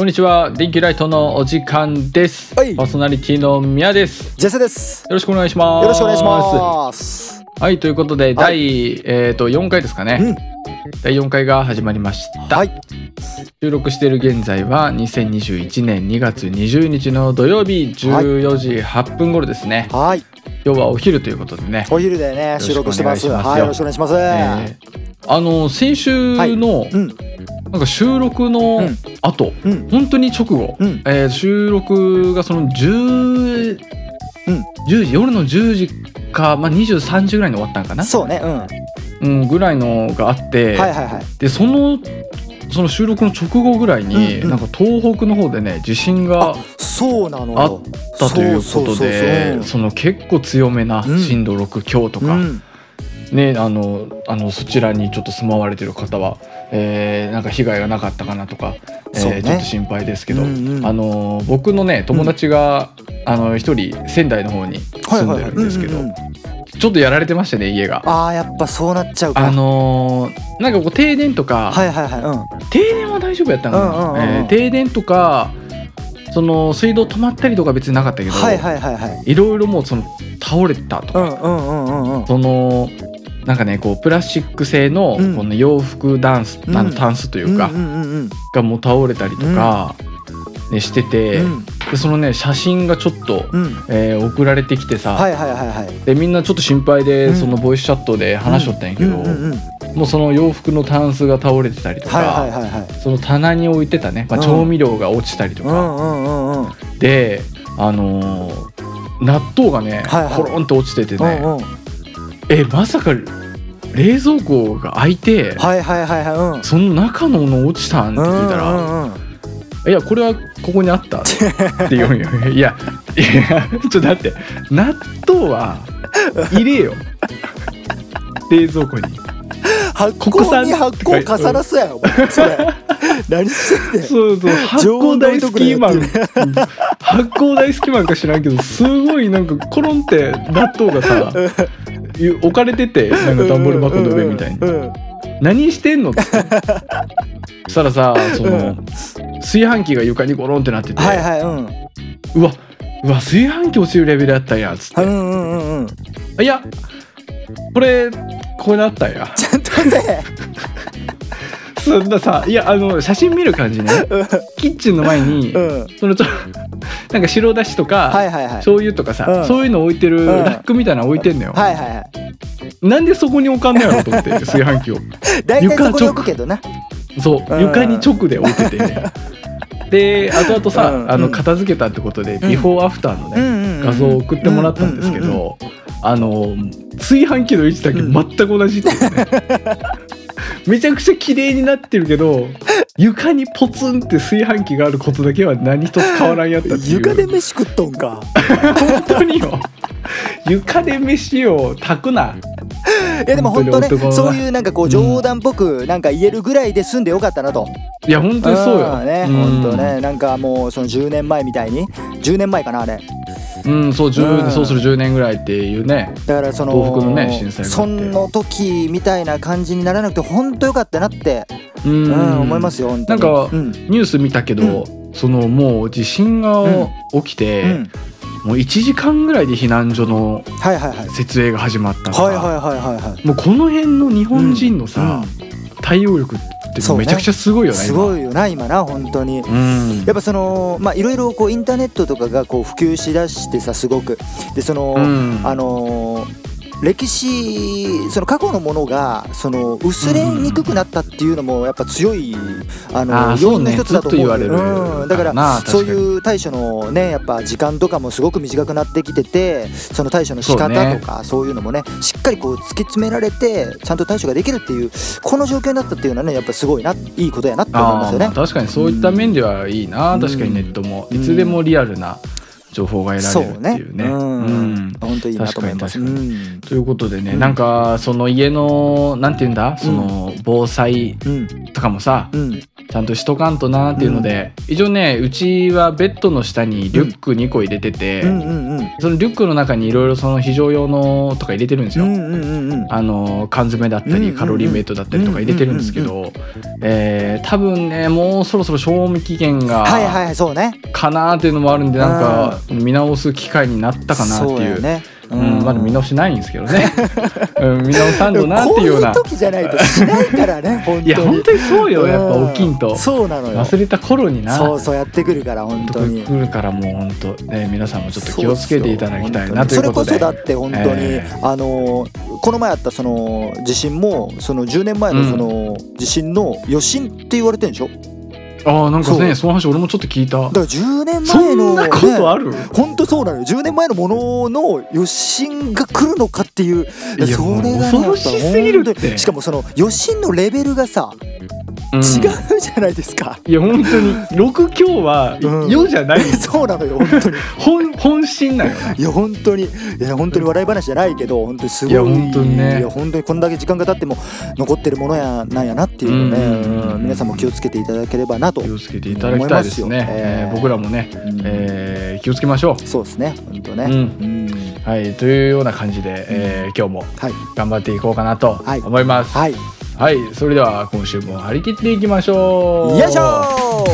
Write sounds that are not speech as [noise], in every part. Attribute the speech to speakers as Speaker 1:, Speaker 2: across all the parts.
Speaker 1: こんにちは。電気ライトのお時間です、
Speaker 2: はい。
Speaker 1: パーソナリティの宮です。
Speaker 2: ジェセです。
Speaker 1: よろしくお願いします。
Speaker 2: よろしくお願いします。
Speaker 1: はいということで、第、えー、と4回ですかね、
Speaker 2: うん。
Speaker 1: 第4回が始まりました、
Speaker 2: はい。
Speaker 1: 収録している現在は2021年2月20日の土曜日14時8分頃ですね、
Speaker 2: はい。
Speaker 1: 今日はお昼ということでね、
Speaker 2: お昼でね、収録してます。はい、よろしくお願いします。
Speaker 1: えーあの先週の、
Speaker 2: うん、
Speaker 1: なんか収録の
Speaker 2: うん。
Speaker 1: 後、
Speaker 2: うん、
Speaker 1: 本当に直後、
Speaker 2: うん、
Speaker 1: えー収録がその10、
Speaker 2: うん。
Speaker 1: 10時夜の10時か、まあ、23時ぐらいに終わったんかな、
Speaker 2: そうね、うん。は
Speaker 1: うん、ぐらいのがあって、
Speaker 2: いはいはい。
Speaker 1: でそのその収録の直後ぐらいに、
Speaker 2: うんうん。
Speaker 1: なんか東北の方でね地震があ。ったということでその結構強めな
Speaker 2: うん。
Speaker 1: 震度6強とか、
Speaker 2: うん、
Speaker 1: ねあのあのそちらにちょっと住まわれてる方は、えーなんか被害がなかったかなとか、えー
Speaker 2: ね
Speaker 1: ちょっと心配ですけど、
Speaker 2: うんうん
Speaker 1: あの僕のね友達が、あの一人仙台の方に住んでるんですけど、
Speaker 2: うんうんうん
Speaker 1: ちょっとやられてましたね家が。
Speaker 2: ああ、やっぱそうなっちゃうか。
Speaker 1: あのーなんかこう停電とか、
Speaker 2: はいはいはい。うん。
Speaker 1: 停電は大丈夫やったのかな、
Speaker 2: うんうんうんうん
Speaker 1: えー停電とかその水道止まったりとか別になかったけど、
Speaker 2: はいはいはいはい。
Speaker 1: いろいろもうその倒れたとか、
Speaker 2: うんうんうんうんうん。
Speaker 1: そのなんかねこうプラスチック製の
Speaker 2: うん
Speaker 1: この洋服ダンス、
Speaker 2: うん
Speaker 1: あのタンスというか。がもう倒れたりとか、ね、してて、
Speaker 2: うん
Speaker 1: でそのね写真がちょっと、
Speaker 2: うん。
Speaker 1: えー送られてきてさ、
Speaker 2: はいはいはいはい。
Speaker 1: でみんなちょっと心配で、
Speaker 2: うん
Speaker 1: そのボイスチャットで話しとったんやけど。もうその洋服のタンスが倒れてたりとか。その棚に置いてたね、まあ、
Speaker 2: うん
Speaker 1: 調味料が落ちたりとか、
Speaker 2: うんうんうんうん。
Speaker 1: であのー納豆がね、
Speaker 2: はいはい
Speaker 1: コロンと落ちててね、
Speaker 2: うんうん。
Speaker 1: えまさか冷蔵庫が開いて、
Speaker 2: はいはいはいはい。うん。
Speaker 1: その中のもの落ちたんって聞いたら「
Speaker 2: うんうんうん。
Speaker 1: いやこれはここにあった」って言うんよいやいやちょっと待って。納豆は入れよ。冷蔵庫に。
Speaker 2: 発酵に発酵重なすやんお前それ。[laughs] 何してんねん。
Speaker 1: そうそう。発酵大好きマン。発酵大好きマンか知らんけどすごいなんかコロンって納豆がさゆ置かれててなんか段ボール箱の上みたいに。何してんのって。[laughs] そしたらさその炊飯器が床にゴロンってなってて、
Speaker 2: はいはいうん。
Speaker 1: うわうわ炊飯器落ちるレベルやったんやっつって、
Speaker 2: うんうんうんうん。
Speaker 1: いやこれこれだったんや。[laughs]
Speaker 2: ちゃんとせ [laughs]
Speaker 1: そんなさいやあの写真見る感じね。キッチンの前に、
Speaker 2: うん。
Speaker 1: そのちょなんか白だしとか、
Speaker 2: はいはいはい。
Speaker 1: 醤油とかさ、
Speaker 2: うん。
Speaker 1: そういうの置いてる
Speaker 2: うん。
Speaker 1: ラックみたいなの置いてんのよ、
Speaker 2: はいはいはい。
Speaker 1: なんでそこに置かんのやろと思って [laughs] 炊飯器を。
Speaker 2: 大体そこに置くけどな。
Speaker 1: そう、
Speaker 2: うん。
Speaker 1: 床に直で置いてて [laughs] で後々さ、
Speaker 2: うん
Speaker 1: あの片付けたってことで、
Speaker 2: ん。
Speaker 1: ビフォーアフターのね、画像を送ってもらったんですけどあの炊飯器の位置だけ
Speaker 2: うん。
Speaker 1: 全く同じっていうね、[laughs] めちゃくちゃ綺麗になってるけど床にポツンって炊飯器があることだけは何一つ変わらんやったっていう。
Speaker 2: 床で飯食っとんか。[laughs]
Speaker 1: 本当によ。床で飯を炊くな [laughs] い
Speaker 2: やでも本当ねそういうなんかこう冗談っぽくなんか言えるぐらいで済んでよかったなと。
Speaker 1: いや本当にそうよ。
Speaker 2: んね
Speaker 1: うん。
Speaker 2: 本当ねなんかもうその10年前みたいに。10年前かなあれ。
Speaker 1: うんそう10
Speaker 2: うん。
Speaker 1: そうする10年ぐらいっていうね。
Speaker 2: だからその
Speaker 1: 東北のね震災
Speaker 2: その時みたいな感じにならなくて本当よかったなって、
Speaker 1: う
Speaker 2: うん
Speaker 1: ん
Speaker 2: 思いますよ本当に。
Speaker 1: なんか
Speaker 2: うん。
Speaker 1: ニュース見たけど、そのもう地震が起きて、
Speaker 2: うん
Speaker 1: もう1時間ぐらいで避難所の設営が始まった
Speaker 2: はいはいはいはいはい。
Speaker 1: もうこの辺の日本人のさ、
Speaker 2: う
Speaker 1: 対応力ってめちゃくちゃすごいよね
Speaker 2: すごいよな今な本当に。
Speaker 1: 今うん。
Speaker 2: やっぱそのまあいろいろこうインターネットとかがこう普及しだしてさすごく。でその、
Speaker 1: うん。
Speaker 2: あのー歴史その過去のものがその薄れにくくなったっていうのもやっぱ強いあの要因の一つだと思う。
Speaker 1: ね
Speaker 2: うん、だからそういう対処のねやっぱ時間とかもすごく短くなってきててその対処の仕方とかそう,、いうのもねしっかりこう突き詰められてちゃんと対処ができるっていうこの状況になったっていうのはねやっぱすごいないいことやなって思いますよね。
Speaker 1: 確かにそういった面ではいいな、
Speaker 2: うん
Speaker 1: 確かにネットも、
Speaker 2: うん。
Speaker 1: いつでもリアルな情報が得られるって
Speaker 2: そうね。
Speaker 1: いうね。
Speaker 2: うん。
Speaker 1: うん。
Speaker 2: 本当いいなと思います。
Speaker 1: 確かに。
Speaker 2: うん。
Speaker 1: ということでね、
Speaker 2: うん。
Speaker 1: なんかその家のなんて言うんだ？その防災
Speaker 2: うん。
Speaker 1: とかもさ、
Speaker 2: うん。
Speaker 1: ちゃんとしとかんとなっていうので、一応ねうちはベッドの下にリュック2個入れてて、そのリュックの中にいろいろその非常用のとか入れてるんですよ。あの缶詰だったりカロリーメイトだったりとか入れてるんですけど、えー多分ねもうそろそろ賞味期限が
Speaker 2: はいはいはいそうね。
Speaker 1: かなっていうのもあるんでなんか見直す機会になったかなっていう。
Speaker 2: そうやね。
Speaker 1: うん、まだ見直しないんですけどね、[laughs] うん、見直さんとなっていうような。
Speaker 2: こういう時じゃないとしないからね本当に。
Speaker 1: いや本当にそうよやっぱ
Speaker 2: うん
Speaker 1: 大きいんと。
Speaker 2: そうなのよ。
Speaker 1: 忘れた頃にな。
Speaker 2: そうそうやってくるから本当に。
Speaker 1: 来るからもう本当ね皆さんもちょっと気をつけていただきたいなということで。
Speaker 2: それこそだって本当に、
Speaker 1: え
Speaker 2: あのこの前あったその地震もその10年前のその地震の余震って言われてるんでしょ？
Speaker 1: ああなんかねその話俺もちょっと聞いた。
Speaker 2: だから10年
Speaker 1: そ
Speaker 2: 前の、
Speaker 1: んなことある？
Speaker 2: 本当そうなのよ。10年前のものの余震が来るのかっていう。
Speaker 1: いや
Speaker 2: それがね
Speaker 1: もう恐ろしすぎるっ
Speaker 2: ぱしかもその余震のレベルがさ、
Speaker 1: うん
Speaker 2: 違うじゃないですか。
Speaker 1: いや本当に。6強は
Speaker 2: うん。
Speaker 1: 4じゃない [laughs]
Speaker 2: そうなのよ本当に。
Speaker 1: 本本心なよない
Speaker 2: や本当に。いや本当に笑い話じゃないけど本当にすごい。
Speaker 1: いや本当にね。
Speaker 2: いや本当にこんだけ時間が経っても残ってるものやなんやなっていうのね、皆さんも気をつけていただければなと、
Speaker 1: 気をつけていただきたいですね。
Speaker 2: えー
Speaker 1: えー僕らもね
Speaker 2: うん。
Speaker 1: えー気をつけましょ
Speaker 2: そうですね本当ね、
Speaker 1: ううん。
Speaker 2: うん。
Speaker 1: はいというような感じでえー今日も
Speaker 2: はい。
Speaker 1: 頑張っていこうかなと
Speaker 2: はい。
Speaker 1: 思います。
Speaker 2: はい
Speaker 1: はいそれでは今週も張り切っていきましょう。
Speaker 2: よいしょ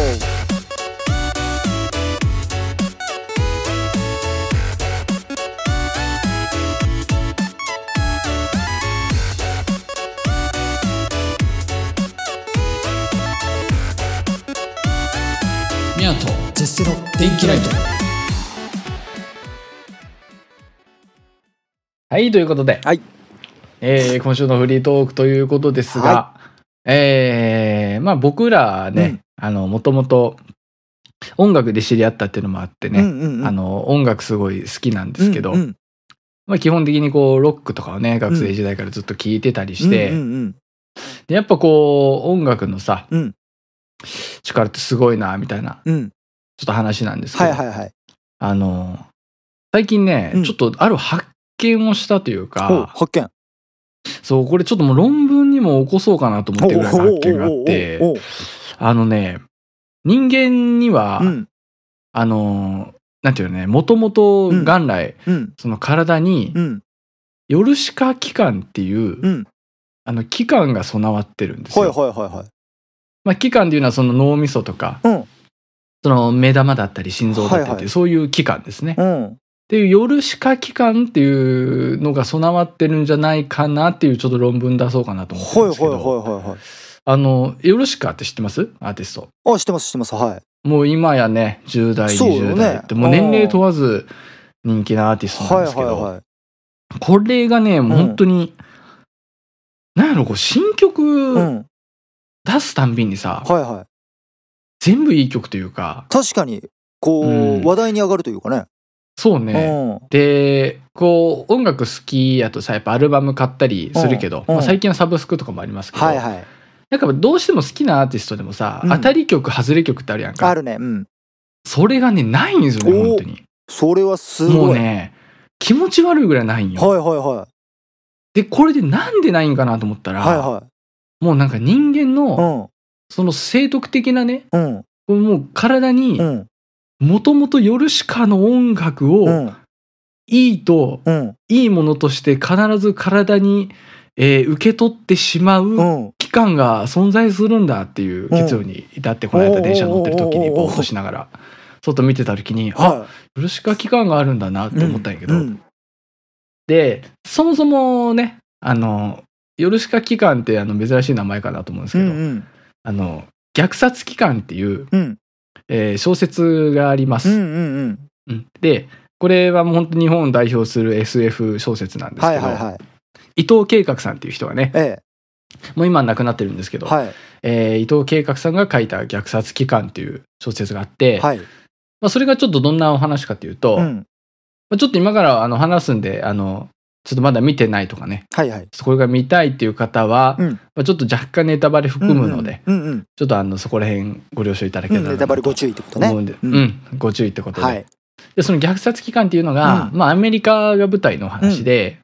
Speaker 3: ミヤと
Speaker 2: 絶世の
Speaker 3: 電気ライト。
Speaker 1: はいということで
Speaker 2: はい
Speaker 1: えー今週のフリートークということですが、えーまあ僕らね、あのもともと音楽で知り合ったっていうのもあってね、
Speaker 2: うんうんうん。
Speaker 1: あの音楽すごい好きなんですけど、
Speaker 2: うんうん。
Speaker 1: まあ、基本的にこうロックとかをね学生時代からずっと聴いてたりして、
Speaker 2: うんうん
Speaker 1: でやっぱこう音楽のさ、
Speaker 2: うん。
Speaker 1: 力ってすごいなみたいな
Speaker 2: うん。うん
Speaker 1: ちょっと話なんですけど、
Speaker 2: はいはいはい。
Speaker 1: あの最近ね、
Speaker 2: うん。
Speaker 1: ちょっとある発見をしたというか
Speaker 2: 発見
Speaker 1: そうこれちょっともう論文にも起こそうかなと思ってるぐらいの発見があってあのね人間には、
Speaker 2: うん。
Speaker 1: あのなんていうのねもともと元来、
Speaker 2: うん。
Speaker 1: その体に
Speaker 2: うん。
Speaker 1: ヨルシカ器官っていう、
Speaker 2: うん。
Speaker 1: あの器官が備わってるんです
Speaker 2: はい
Speaker 1: よ。
Speaker 2: はいはいはい。
Speaker 1: まあ、器官っていうのはその脳みそとか、
Speaker 2: うん。
Speaker 1: その目玉だったり心臓だったり
Speaker 2: はいはい。
Speaker 1: そういう器官ですね。っ
Speaker 2: うん
Speaker 1: ていうヨルシカ器官っていうのが備わってるんじゃないかなっていうちょっと論文出そうかなと思ってるんですけ
Speaker 2: はいはいはい
Speaker 1: ど
Speaker 2: はいはい。
Speaker 1: あのヨルシカって知ってますアーティスト？
Speaker 2: あ知ってます知ってますはい。
Speaker 1: もう今やね10代
Speaker 2: そうよね
Speaker 1: 20代って。もう年齢問わず人気なアーティストなん
Speaker 2: はい
Speaker 1: ですけど、
Speaker 2: はいはい
Speaker 1: これがねもう本当に、なんやろこう新曲
Speaker 2: うん。
Speaker 1: 出すたんびにさ、
Speaker 2: はいはい。
Speaker 1: 全部いい曲というか。
Speaker 2: 確かにこう、
Speaker 1: うん。
Speaker 2: 話題に上がるというかね
Speaker 1: そうね、でこう音楽好きやとさやっぱアルバム買ったりするけど、
Speaker 2: うん。
Speaker 1: まあ、最近はサブスクとかもありますけど、
Speaker 2: はいはい。
Speaker 1: なんかどうしても好きなアーティストでもさ、
Speaker 2: うん。
Speaker 1: 当たり曲外れ曲ってあるやん
Speaker 2: あ
Speaker 1: か
Speaker 2: るね。うん。
Speaker 1: それがねないんですよね本当に。
Speaker 2: それはすごい。
Speaker 1: もうね気持ち悪いぐらいないんよ、
Speaker 2: はいはいはい。
Speaker 1: でこれでなんでないんかなと思ったら、
Speaker 2: はいは
Speaker 1: もうなんか人間
Speaker 2: い
Speaker 1: の
Speaker 2: うん。
Speaker 1: その生徳的なね
Speaker 2: うん。
Speaker 1: もう体に
Speaker 2: うん
Speaker 1: もともとヨルシカの音楽を
Speaker 2: うん。
Speaker 1: いいと
Speaker 2: うん。
Speaker 1: いいものとして必ず体に、えー受け取ってしまう
Speaker 2: うん。
Speaker 1: 期間が存在するんだっていう結論に至ってこの間電車乗ってる時にぼーっとしながら外見てた時にあ
Speaker 2: は
Speaker 1: ヨルシカ期間があるんだなって思ったんやけど、
Speaker 2: うん。
Speaker 1: でそもそもねあのヨルシカ期間ってあの珍しい名前かなと思うんです
Speaker 2: う
Speaker 1: けど、あの虐殺期間っていう、
Speaker 2: うん
Speaker 1: えー小説があります。
Speaker 2: うんうんうん。
Speaker 1: うん。でこれはもう本当日本を代表する SF 小説なんですけど、
Speaker 2: はいはいはい。
Speaker 1: 伊藤計画さんっていう人がね
Speaker 2: え
Speaker 1: もう今は亡くなってるんですけど、
Speaker 2: えはい。
Speaker 1: えー伊藤計画さんが書いた「虐殺期間」っていう小説があって、
Speaker 2: はい。
Speaker 1: まあ、それがちょっとどんなお話かっていうと、ま
Speaker 2: うん。
Speaker 1: あ、ちょっと今からあの話すんであのちょっとまだ見てないとかね。
Speaker 2: はいはい。
Speaker 1: これが見たいっていう方は、
Speaker 2: うん。
Speaker 1: まあ、ちょっと若干ネタバレ含むので、
Speaker 2: うんうん。
Speaker 1: ちょっとあのそこら辺ご了承いただけたらな
Speaker 2: うんネタバレご注意ってことね。
Speaker 1: 思うんご注意ってことで,、
Speaker 2: はい。
Speaker 1: でその虐殺期間っていうのが、
Speaker 2: うん。
Speaker 1: まあ、アメリカが舞台の話で、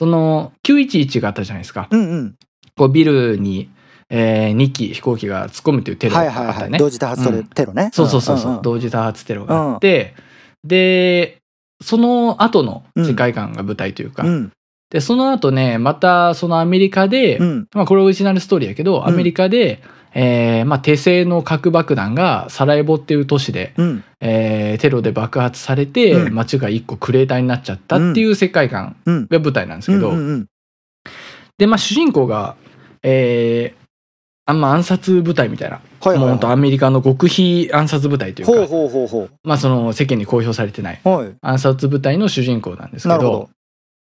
Speaker 1: その911があったじゃないですか。
Speaker 2: うんうん。
Speaker 1: こうビルに、えー、2機飛行機が突っ込むというテロがあったよね。
Speaker 2: はい同時多発テロ,、ね。
Speaker 1: そうそうそうそう、同時多発テロがあって、でその後の世界観が舞台というか、
Speaker 2: うん。
Speaker 1: でその後ねまたそのアメリカで、
Speaker 2: うん。
Speaker 1: まあ、これオリジナルストーリーやけど、
Speaker 2: ん。
Speaker 1: アメリカで、えーまあ、手製の核爆弾がサラエボっていう都市で、
Speaker 2: うん。
Speaker 1: えーテロで爆発されて、
Speaker 2: うん。
Speaker 1: 街が一個クレーターになっちゃったっていう世界観
Speaker 2: うん。
Speaker 1: が舞台なんですけど、でまあ主人公が、えーあんま暗殺部隊みたいな、
Speaker 2: はいはい
Speaker 1: もうほんとアメリカの極秘暗殺部隊というか。
Speaker 2: ほうほうほうほ
Speaker 1: まあその世間に公表されてないう
Speaker 2: はい。
Speaker 1: 暗殺部隊の主人公なんですけど
Speaker 2: なるほ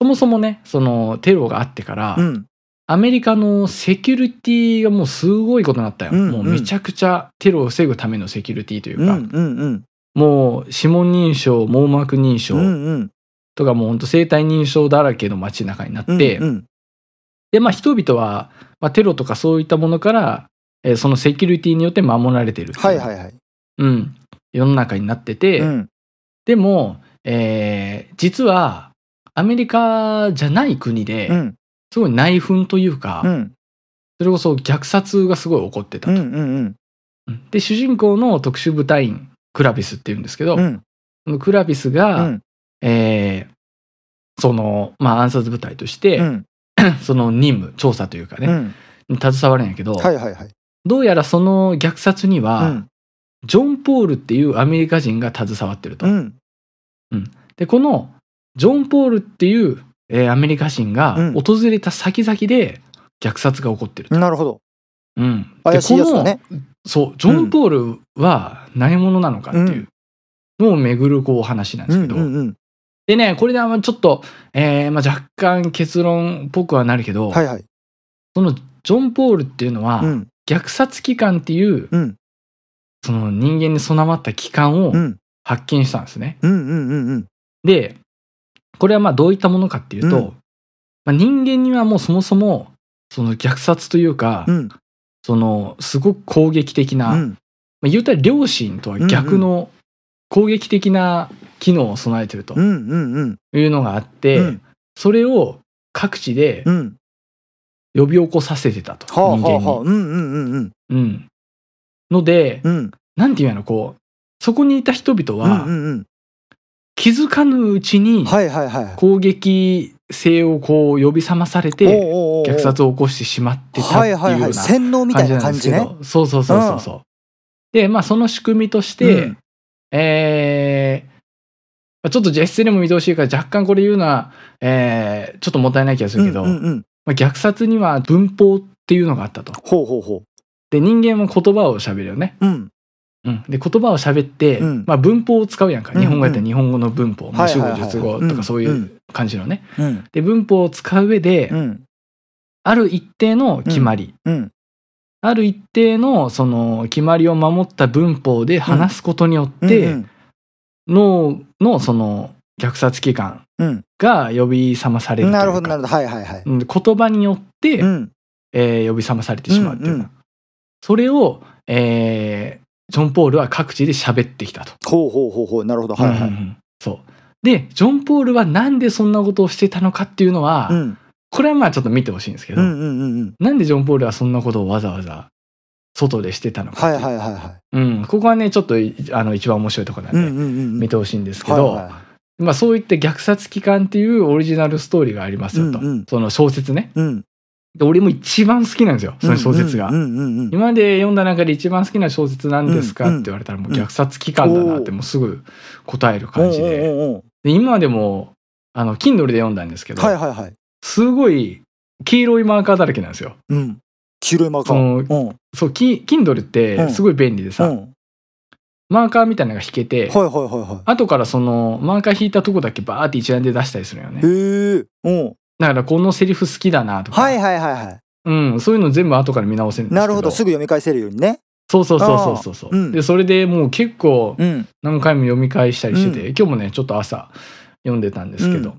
Speaker 1: そもそもねそのテロがあってから、
Speaker 2: どうん。
Speaker 1: アメリカのセキュリティがもうすごいことになったよ、
Speaker 2: うんうん。
Speaker 1: もうめちゃくちゃテロを防ぐためのセキュリティというか、
Speaker 2: うんうんうん。
Speaker 1: もう指紋認証網膜認証とかもうほんと生体認証だらけの街中になって、
Speaker 2: うんうん。
Speaker 1: でまあ人々は、まあ、テロとかそういったものから、えーそのセキュリティによって守られてる
Speaker 2: はいはいはい。
Speaker 1: うん、世の中になってて、
Speaker 2: うん。
Speaker 1: でも、えー実はアメリカじゃない国で、
Speaker 2: うん。
Speaker 1: すごい内紛というか、
Speaker 2: うん。
Speaker 1: それこそ虐殺がすごい起こってたと。
Speaker 2: うんうんうん。
Speaker 1: うん。で主人公の特殊部隊員クラビスっていうんですけど、
Speaker 2: うん。
Speaker 1: クラビスが、
Speaker 2: うん。
Speaker 1: えーその、まあ、暗殺部隊として、
Speaker 2: うん [clears throat]
Speaker 1: その任務調査というかね、
Speaker 2: うん。
Speaker 1: に携わるんやけど、
Speaker 2: はいはいはい。
Speaker 1: どうやらその虐殺には、
Speaker 2: うん。
Speaker 1: ジョン・ポールっていうアメリカ人が携わってると。
Speaker 2: うん。
Speaker 1: でこのジョン・ポールっていう、えーアメリカ人が
Speaker 2: うん。
Speaker 1: 訪れた先々で虐殺が起こってると。
Speaker 2: なるほど。
Speaker 1: うん、で
Speaker 2: 怪しいやつだね。
Speaker 1: このそうジョン・ポールは何者なのかっていうのを巡るこうお話なんで
Speaker 2: うん
Speaker 1: すけど、
Speaker 2: うんうん
Speaker 1: でねこれであんまちょっと、えーまあ、若干結論っぽくはなるけど、
Speaker 2: はいはい。
Speaker 1: そのジョン・ポールっていうのは、
Speaker 2: うん。
Speaker 1: 虐殺機関っていう
Speaker 2: うん。
Speaker 1: その人間に備わった機関を
Speaker 2: うん。
Speaker 1: 発見したんですね。
Speaker 2: うんうんうんうん。
Speaker 1: でこれはまあどういったものかっていうと、
Speaker 2: うん。
Speaker 1: まあ、人間にはもうそもそもその虐殺というか、
Speaker 2: うん。
Speaker 1: そのすごく攻撃的な、ま
Speaker 2: うん。
Speaker 1: あ、言うたら良心とは逆の攻撃的な機能を備えてるというのがあって、
Speaker 2: うん。
Speaker 1: それを各地で
Speaker 2: うん。
Speaker 1: 呼び起こさせてたと、
Speaker 2: はあ
Speaker 1: 人間に。
Speaker 2: はあ。はあうんうんうんうん。
Speaker 1: うん、ので、
Speaker 2: うん。
Speaker 1: なんていうのこうそこにいた人々は、気づかぬうちに攻撃性をこう呼び覚まされて、虐殺を起こしてしまってたって
Speaker 2: はいいうはい。
Speaker 1: ような
Speaker 2: はい洗脳みたいな
Speaker 1: 感じ
Speaker 2: ね。
Speaker 1: どそうそうそうそうそう。でまあその仕組みとして、
Speaker 2: うん。
Speaker 1: えーまあちょっとジェスチャーでも見通しいから若干これ言うのは、えーちょっともったいない気がするけど、
Speaker 2: うんうんうん。
Speaker 1: まあ、虐殺には文法っていうのがあったと。
Speaker 2: ほうほうほ
Speaker 1: で人間は言葉を喋るよね、
Speaker 2: ううん。
Speaker 1: うん、で言葉を喋って、
Speaker 2: うん。
Speaker 1: まあ、文法を使うやんか、
Speaker 2: うんうん。
Speaker 1: 日本語やったら日本語の文法、まあ主語述語とかそういううん感じのね、
Speaker 2: うん。
Speaker 1: で文法を使う上で、
Speaker 2: うん。
Speaker 1: ある一定の決まり、
Speaker 2: うん。
Speaker 1: ある一定のその決まりを守った文法で話すことによって、
Speaker 2: うん
Speaker 1: 脳のその虐殺機関
Speaker 2: うん。
Speaker 1: が呼び覚まされるというか。
Speaker 2: なるほどなるほど。はいはいはい。
Speaker 1: うん。言葉によって、
Speaker 2: うん。
Speaker 1: えー呼び覚まされてしまうっていうか、
Speaker 2: うんうん。
Speaker 1: それを、えージョン・ポールは各地で喋ってきたと。
Speaker 2: ほうほうほうほうなるほど。はいはい。
Speaker 1: うんうんうん。そう。でジョン・ポールはなんでそんなことをしてたのかっていうのは、
Speaker 2: うん。
Speaker 1: これはまあちょっと見てほしいんですけど、
Speaker 2: うんうんうんうん。
Speaker 1: なんでジョン・ポールはそんなことをわざわざ外でしてたのか
Speaker 2: はいはいはいはい。
Speaker 1: うん、ここはねちょっといあの一番面白いところなんで見てほしいんですけど、そういった虐殺機関っていうオリジナルストーリーがありますよと、
Speaker 2: うんうん。
Speaker 1: その小説ね。
Speaker 2: いうん。
Speaker 1: で俺も一番好きなんですよその小説が、今まで読んだ中で一番好きな小説なんですか、って言われたらもう虐殺機関だなってもうすぐ答える感じで。で今までもあの Kindle で読んだんですけど、すごい黄色いマーカーだらけなんですよ。
Speaker 2: うん黄色いマーカー。うん。
Speaker 1: そうキ Kindle ってすごい便利でさ、
Speaker 2: うん。
Speaker 1: マーカーみたいなのが引けて、
Speaker 2: はいはいはいは
Speaker 1: 後からそのマーカー引いたとこだけバーって一覧で出したりするよね。
Speaker 2: いへえ。うん。
Speaker 1: だからこのセリフ好きだなとか、
Speaker 2: はいはいはいは
Speaker 1: うん、そういうの全部後から見直せる
Speaker 2: なるほど。すぐ読み返せるようにね。
Speaker 1: そうそうそうそうそうそう、
Speaker 2: ん。
Speaker 1: でそれでもう結構
Speaker 2: うん。
Speaker 1: 何回も読み返したりしてて、
Speaker 2: う
Speaker 1: 今日もねちょっと朝読んでたんですけど、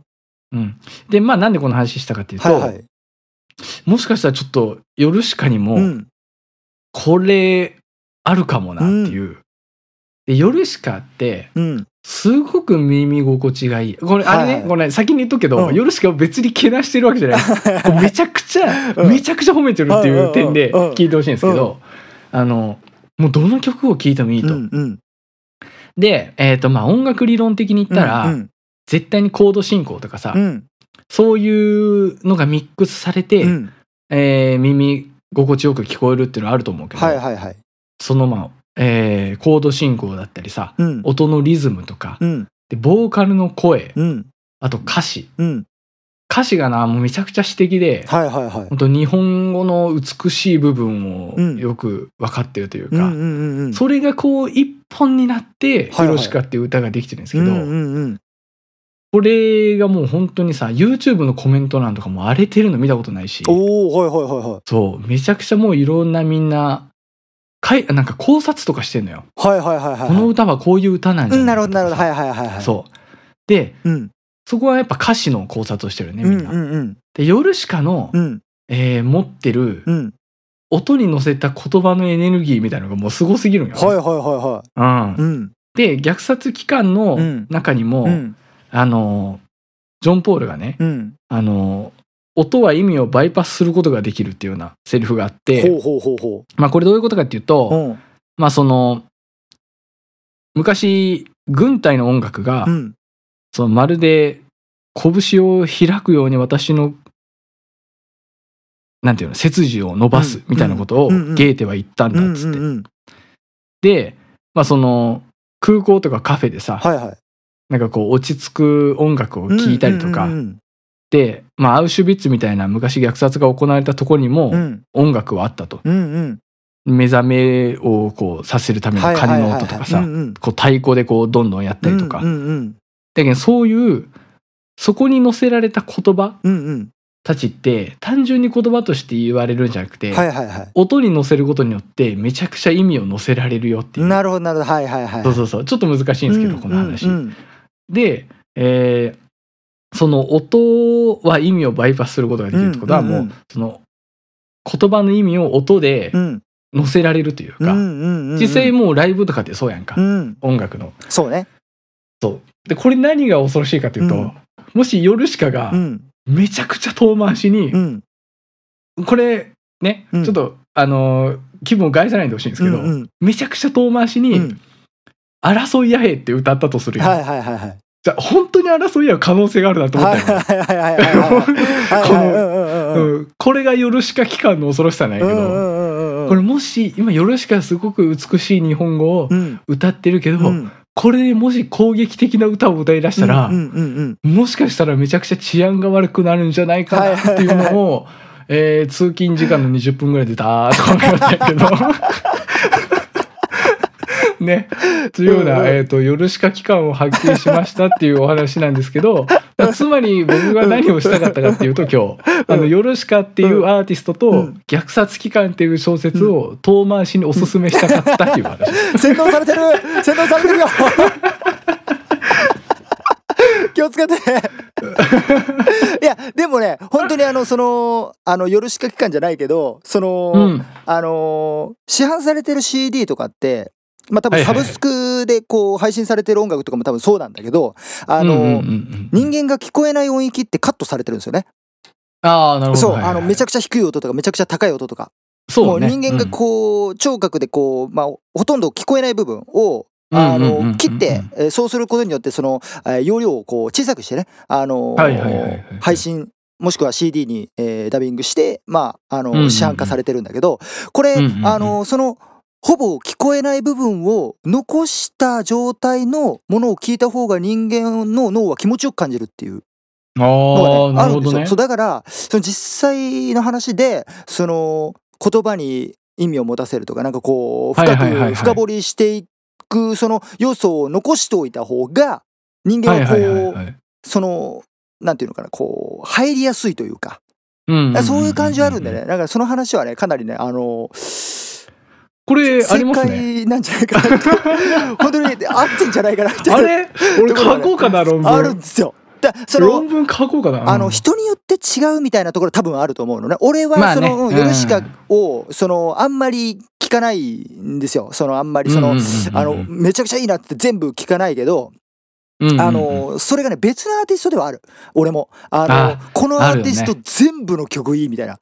Speaker 1: うん。でまあなんでこの話したかっていうと、
Speaker 2: はいはい
Speaker 1: もしかしたらちょっとヨルシカにも
Speaker 2: うん。
Speaker 1: これあるかもなっていう、でヨルシカって
Speaker 2: うん。
Speaker 1: すごく耳心地がいい。これ、あれね、これ、先に言っとくけど、
Speaker 2: うん。
Speaker 1: ヨルシカを別にけなしてるわけじゃない。[laughs] めちゃくちゃ、
Speaker 2: うん。
Speaker 1: めちゃくちゃ褒めてるっていう点で聞いてほしいんですけど、あの、もうどの曲を聴いてもいいと。
Speaker 2: うんうん
Speaker 1: で、えっ、と、まあ、音楽理論的に言ったら、
Speaker 2: うん。
Speaker 1: 絶対にコード進行とかさ、
Speaker 2: うん
Speaker 1: そういうのがミックスされて、
Speaker 2: うん。
Speaker 1: えー耳心地よく聞こえるっていうのはあると思うけど、
Speaker 2: はいはいはい。
Speaker 1: そのまあ、えーコード進行だったりさ、
Speaker 2: うん。
Speaker 1: 音のリズムとか、
Speaker 2: うん。
Speaker 1: でボーカルの声、
Speaker 2: うん。
Speaker 1: あと歌詞。
Speaker 2: うん。
Speaker 1: 歌詞がな、もうめちゃくちゃ詩的で、
Speaker 2: はいはいはい。
Speaker 1: 本当日本語の美しい部分を
Speaker 2: うん。
Speaker 1: よく分かってるというか、
Speaker 2: うんうんうんうん。
Speaker 1: それがこう一本になって「
Speaker 2: はいはい
Speaker 1: よろしか」っていう歌ができてるんですけど、
Speaker 2: うんうんうん
Speaker 1: これがもう本当にさ YouTube のコメント欄とかも荒れてるの見たことないし。
Speaker 2: おおはいはいはいはい。
Speaker 1: そう。めちゃくちゃもういろんなみんなかいなんか考察とかしてんのよ、
Speaker 2: はいはいはいはい
Speaker 1: この歌はこういう歌なんじ
Speaker 2: うん
Speaker 1: ゃな
Speaker 2: ないるほどなるほど。
Speaker 1: か
Speaker 2: はいはいはいはい。
Speaker 1: そう。で
Speaker 2: うん。
Speaker 1: そこはやっぱ歌詞の考察をしてるね
Speaker 2: うん
Speaker 1: みんな。
Speaker 2: うんうん
Speaker 1: でヨルシカの、
Speaker 2: うん。
Speaker 1: えー持ってる
Speaker 2: うん。
Speaker 1: 音に乗せた言葉のエネルギーみたいなのがもうすごすぎるんよ、ね
Speaker 2: はいはいはいは
Speaker 1: うん。
Speaker 2: いうん。
Speaker 1: で虐殺期間の
Speaker 2: うん。
Speaker 1: 中にも、
Speaker 2: うん
Speaker 1: あのジョン・ポールがね、
Speaker 2: うん。
Speaker 1: あの音は意味をバイパスすることができるっていうようなセリフがあって、まあこれどういうことかっていう
Speaker 2: う
Speaker 1: と、
Speaker 2: うん。
Speaker 1: まあその昔軍隊の音楽が、
Speaker 2: うん。
Speaker 1: そのまるで拳を開くように私のなんていうの背筋を伸ばすみたいなことをゲーテは言ったんだっつって、で、まあ、その空港とかカフェでさ、
Speaker 2: はいはい
Speaker 1: なんかこう落ち着く音楽を聴いたりとか、で、まあ、アウシュビッツみたいな昔虐殺が行われたところにも
Speaker 2: うん。
Speaker 1: 音楽はあったと、目覚めをこうさせるための鐘の音とかさ、太鼓でこうどんどんやったりとか、だけどそういうそこに載せられた言葉たちって単純に言葉として言われるんじゃなくて、音に乗せることによってめちゃくちゃ意味を乗せられるよっていう。
Speaker 2: いなるほどなるほど。はいはいはい
Speaker 1: そうそうそう。ちょっと難しいんですけど、この話。で、えーその音は意味をバイパスすることができるってことはもう、その言葉の意味を音で
Speaker 2: うん。
Speaker 1: 乗せられるというか、実際もうライブとかってそうやんか、
Speaker 2: うん。
Speaker 1: 音楽の。
Speaker 2: そうね。
Speaker 1: でこれ何が恐ろしいかというと、
Speaker 2: うん。
Speaker 1: もしヨルシカが
Speaker 2: うん。
Speaker 1: めちゃくちゃ遠回しに、
Speaker 2: うん。
Speaker 1: これね、
Speaker 2: うん。
Speaker 1: ちょっとあのー気分を害さないでほしいんですけど、
Speaker 2: うんうん。
Speaker 1: めちゃくちゃ遠回しに「
Speaker 2: うん
Speaker 1: 争い合え」って歌ったとするよ、
Speaker 2: はいはいはいはい
Speaker 1: じゃあ本当に争い合う可能性があるなと思っ
Speaker 2: はい
Speaker 1: たよ、これがヨルシカ期間の恐ろしさなんやけど、これもし今ヨルシカがすごく美しい日本語を
Speaker 2: うん
Speaker 1: 歌ってるけど、
Speaker 2: うん
Speaker 1: これでもし攻撃的な歌を歌い出したら、もしかしたらめちゃくちゃ治安が悪くなるんじゃないかなっていうのを、えー通勤時間の20分ぐらいでダーッと考えたんやけど。ね、というような、えー、とヨルシカ期間を発見しましたっていうお話なんですけど [laughs] つまり僕が何をしたかったかっていうと今日。あのヨルシカっていうアーティストと
Speaker 2: うん「
Speaker 1: 虐殺期間」っていう小説を遠回しにおすすめしたかったっていう話。
Speaker 2: 洗脳されてる。洗脳されてるよ。[laughs] 気をつけて。[laughs] いやでもね本当にあのそのあの夜しか期間じゃないけどその、
Speaker 1: うん。
Speaker 2: あの市販されてる CD とかってまあ多分サブスクでこう配信されてる音楽とかも多分そうなんだけどあの、人間が聞こえない音域ってカットされてるんですよね。
Speaker 1: ああなるほど。
Speaker 2: そう、あのめちゃくちゃ低い音とかめちゃくちゃ高い音とか。
Speaker 1: そうね。
Speaker 2: もう人間がこう、聴覚でこう、まあ、ほとんど聞こえない部分を
Speaker 1: うん
Speaker 2: あの切って、えーそうすることによってその、えー容量をこう小さくしてね、あの配信もしくは CD に、えーダビングして、まああの市販化されてるんだけどこれ、あのーそのほぼ聞こえない部分を残した状態のものを聞いた方が人間の脳は気持ちよく感じるっていう。
Speaker 1: ああ
Speaker 2: のがね
Speaker 1: なるほどね。
Speaker 2: あるんですよ。そうだからその実際の話でその言葉に意味を持たせるとかなんかこう深く深掘りしていくその要素を残しておいた方が人間
Speaker 1: は
Speaker 2: こう
Speaker 1: はい
Speaker 2: そのなんていうのかなこう入りやすいというか。そういう感じはあるんでね。だからその話はねかなりねあの
Speaker 1: これあり
Speaker 2: 正
Speaker 1: ますね。
Speaker 2: 解なんじゃないかな。っ [laughs] て本当に合ってんじゃないかなって
Speaker 1: あれ？俺書こうかな論
Speaker 2: あるん
Speaker 1: 文
Speaker 2: ですよ。だその
Speaker 1: 論文書こうかな。
Speaker 2: あの人によって違うみたいなところ多分あると思うのね。俺はその、
Speaker 1: うん
Speaker 2: ヨルシカをそのあんまり聞かないんですよ。そのあんまりその、
Speaker 1: うんうんうんうん
Speaker 2: あのめちゃくちゃいいなって全部聞かないけど、
Speaker 1: うんうんうん
Speaker 2: あのそれがね別のアーティストではある。俺も。あの
Speaker 1: あ
Speaker 2: このアーティスト全部の曲いいみたいな。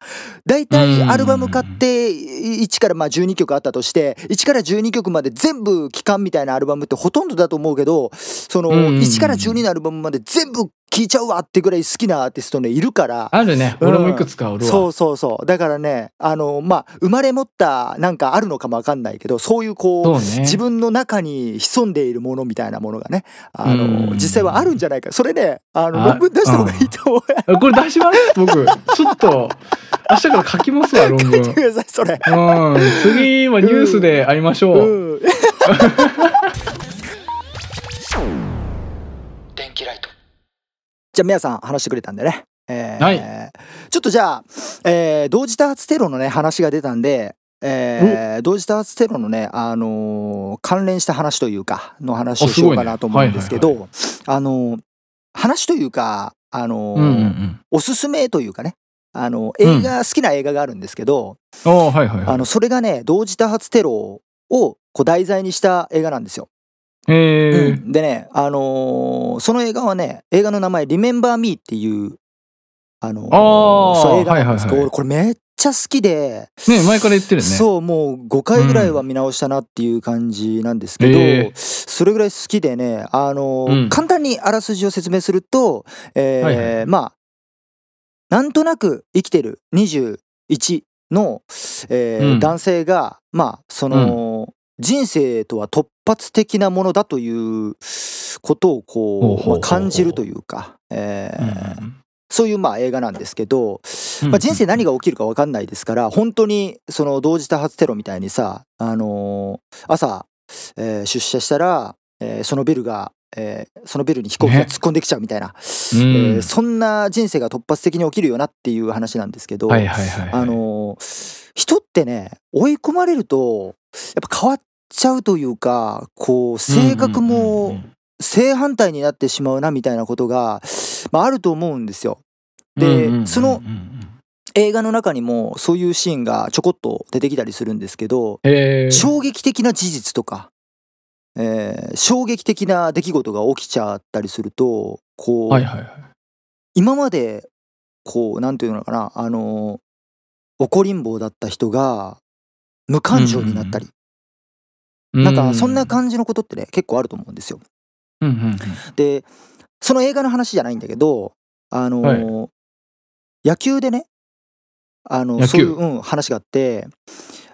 Speaker 2: 大体アルバム買って1からまあ12曲あったとして1から12曲まで全部期間みたいなアルバムってほとんどだと思うけどその
Speaker 1: うんうんうん。
Speaker 2: 1から12のアルバムまで全部聴いちゃうわってぐらい好きなアーティストねいるから
Speaker 1: あるね。
Speaker 2: うん
Speaker 1: 俺もいくつかおるわ。
Speaker 2: そうそうそうだからねあのまあ生まれ持ったなんかあるのかもわかんないけどそういうこう
Speaker 1: ね。
Speaker 2: 自分の中に潜んでいるものみたいなものがねあの
Speaker 1: うん
Speaker 2: 実際はあるんじゃないかそれねあの
Speaker 1: あ
Speaker 2: 論文出した方がいいと思う
Speaker 1: あこれ出します？僕。ちょっと、明日から書きますわ、論文。
Speaker 2: やめてくださいそれ。
Speaker 1: うん。次はニュースで会いましょう。
Speaker 2: うん [laughs] 電気ライトじゃあ皆さん話してくれたんでね、えー
Speaker 1: はい
Speaker 2: ちょっとじゃあ、えー同時多発テロのね話が出たんで、えー同時多発テロのね、あのー関連した話というかの話をしようかなと思うんですけど
Speaker 1: あ
Speaker 2: のー話というか、あのー
Speaker 1: うんうんうん。
Speaker 2: おすすめというかねあの映画、好きな映画があるんですけど
Speaker 1: はいはいはい。
Speaker 2: あのそれがね同時多発テロをこう題材にした映画なんですよ。でね、あのーその映画はね映画の名前「Remember Me」っていう、あの
Speaker 1: ー
Speaker 2: そう映画なんですけど、
Speaker 1: はいはいはい。
Speaker 2: 俺これめっちゃ好きで、
Speaker 1: ね前から言ってるね。
Speaker 2: そうもう5回ぐらいは見直したなっていう感じなんですけど、
Speaker 1: へー。
Speaker 2: それぐらい好きでね、あのー
Speaker 1: うん。
Speaker 2: 簡単にあらすじを説明すると、えー
Speaker 1: はいはい。
Speaker 2: まあなんとなく生きてる21の、えー
Speaker 1: うん。
Speaker 2: 男性がまあその、人生とは突発的なものだということをこう、感じるというか、え
Speaker 1: うん。
Speaker 2: ーそういうまあ映画なんですけど、
Speaker 1: うん。
Speaker 2: まあ、人生何が起きるか分かんないですから本当にその同時多発テロみたいにさ、あのー朝、えー出社したら、えーそのビルが、えーそのビルに飛行機が
Speaker 1: ね。
Speaker 2: 突っ込んできちゃうみたいな、
Speaker 1: うん。
Speaker 2: えーそんな人生が突発的に起きるよなっていう話なんですけど、人ってね追い込まれるとやっぱ変わっちゃうというかこう性格も
Speaker 1: うん
Speaker 2: 正反対になってしまうなみたいなことが、まあ、あると思うんですよ。でその映画の中にもそういうシーンがちょこっと出てきたりするんですけど。衝撃的な事実とか、えー衝撃的な出来事が起きちゃったりするとこう。今までこうなんていうのかなあの怒りん坊だった人が無感情になったり、なんかそんな感じのことってね結構あると思うんですよ。
Speaker 1: うんうんうん。
Speaker 2: でその映画の話じゃないんだけどあのー野球でねあのそういう、うん、話があって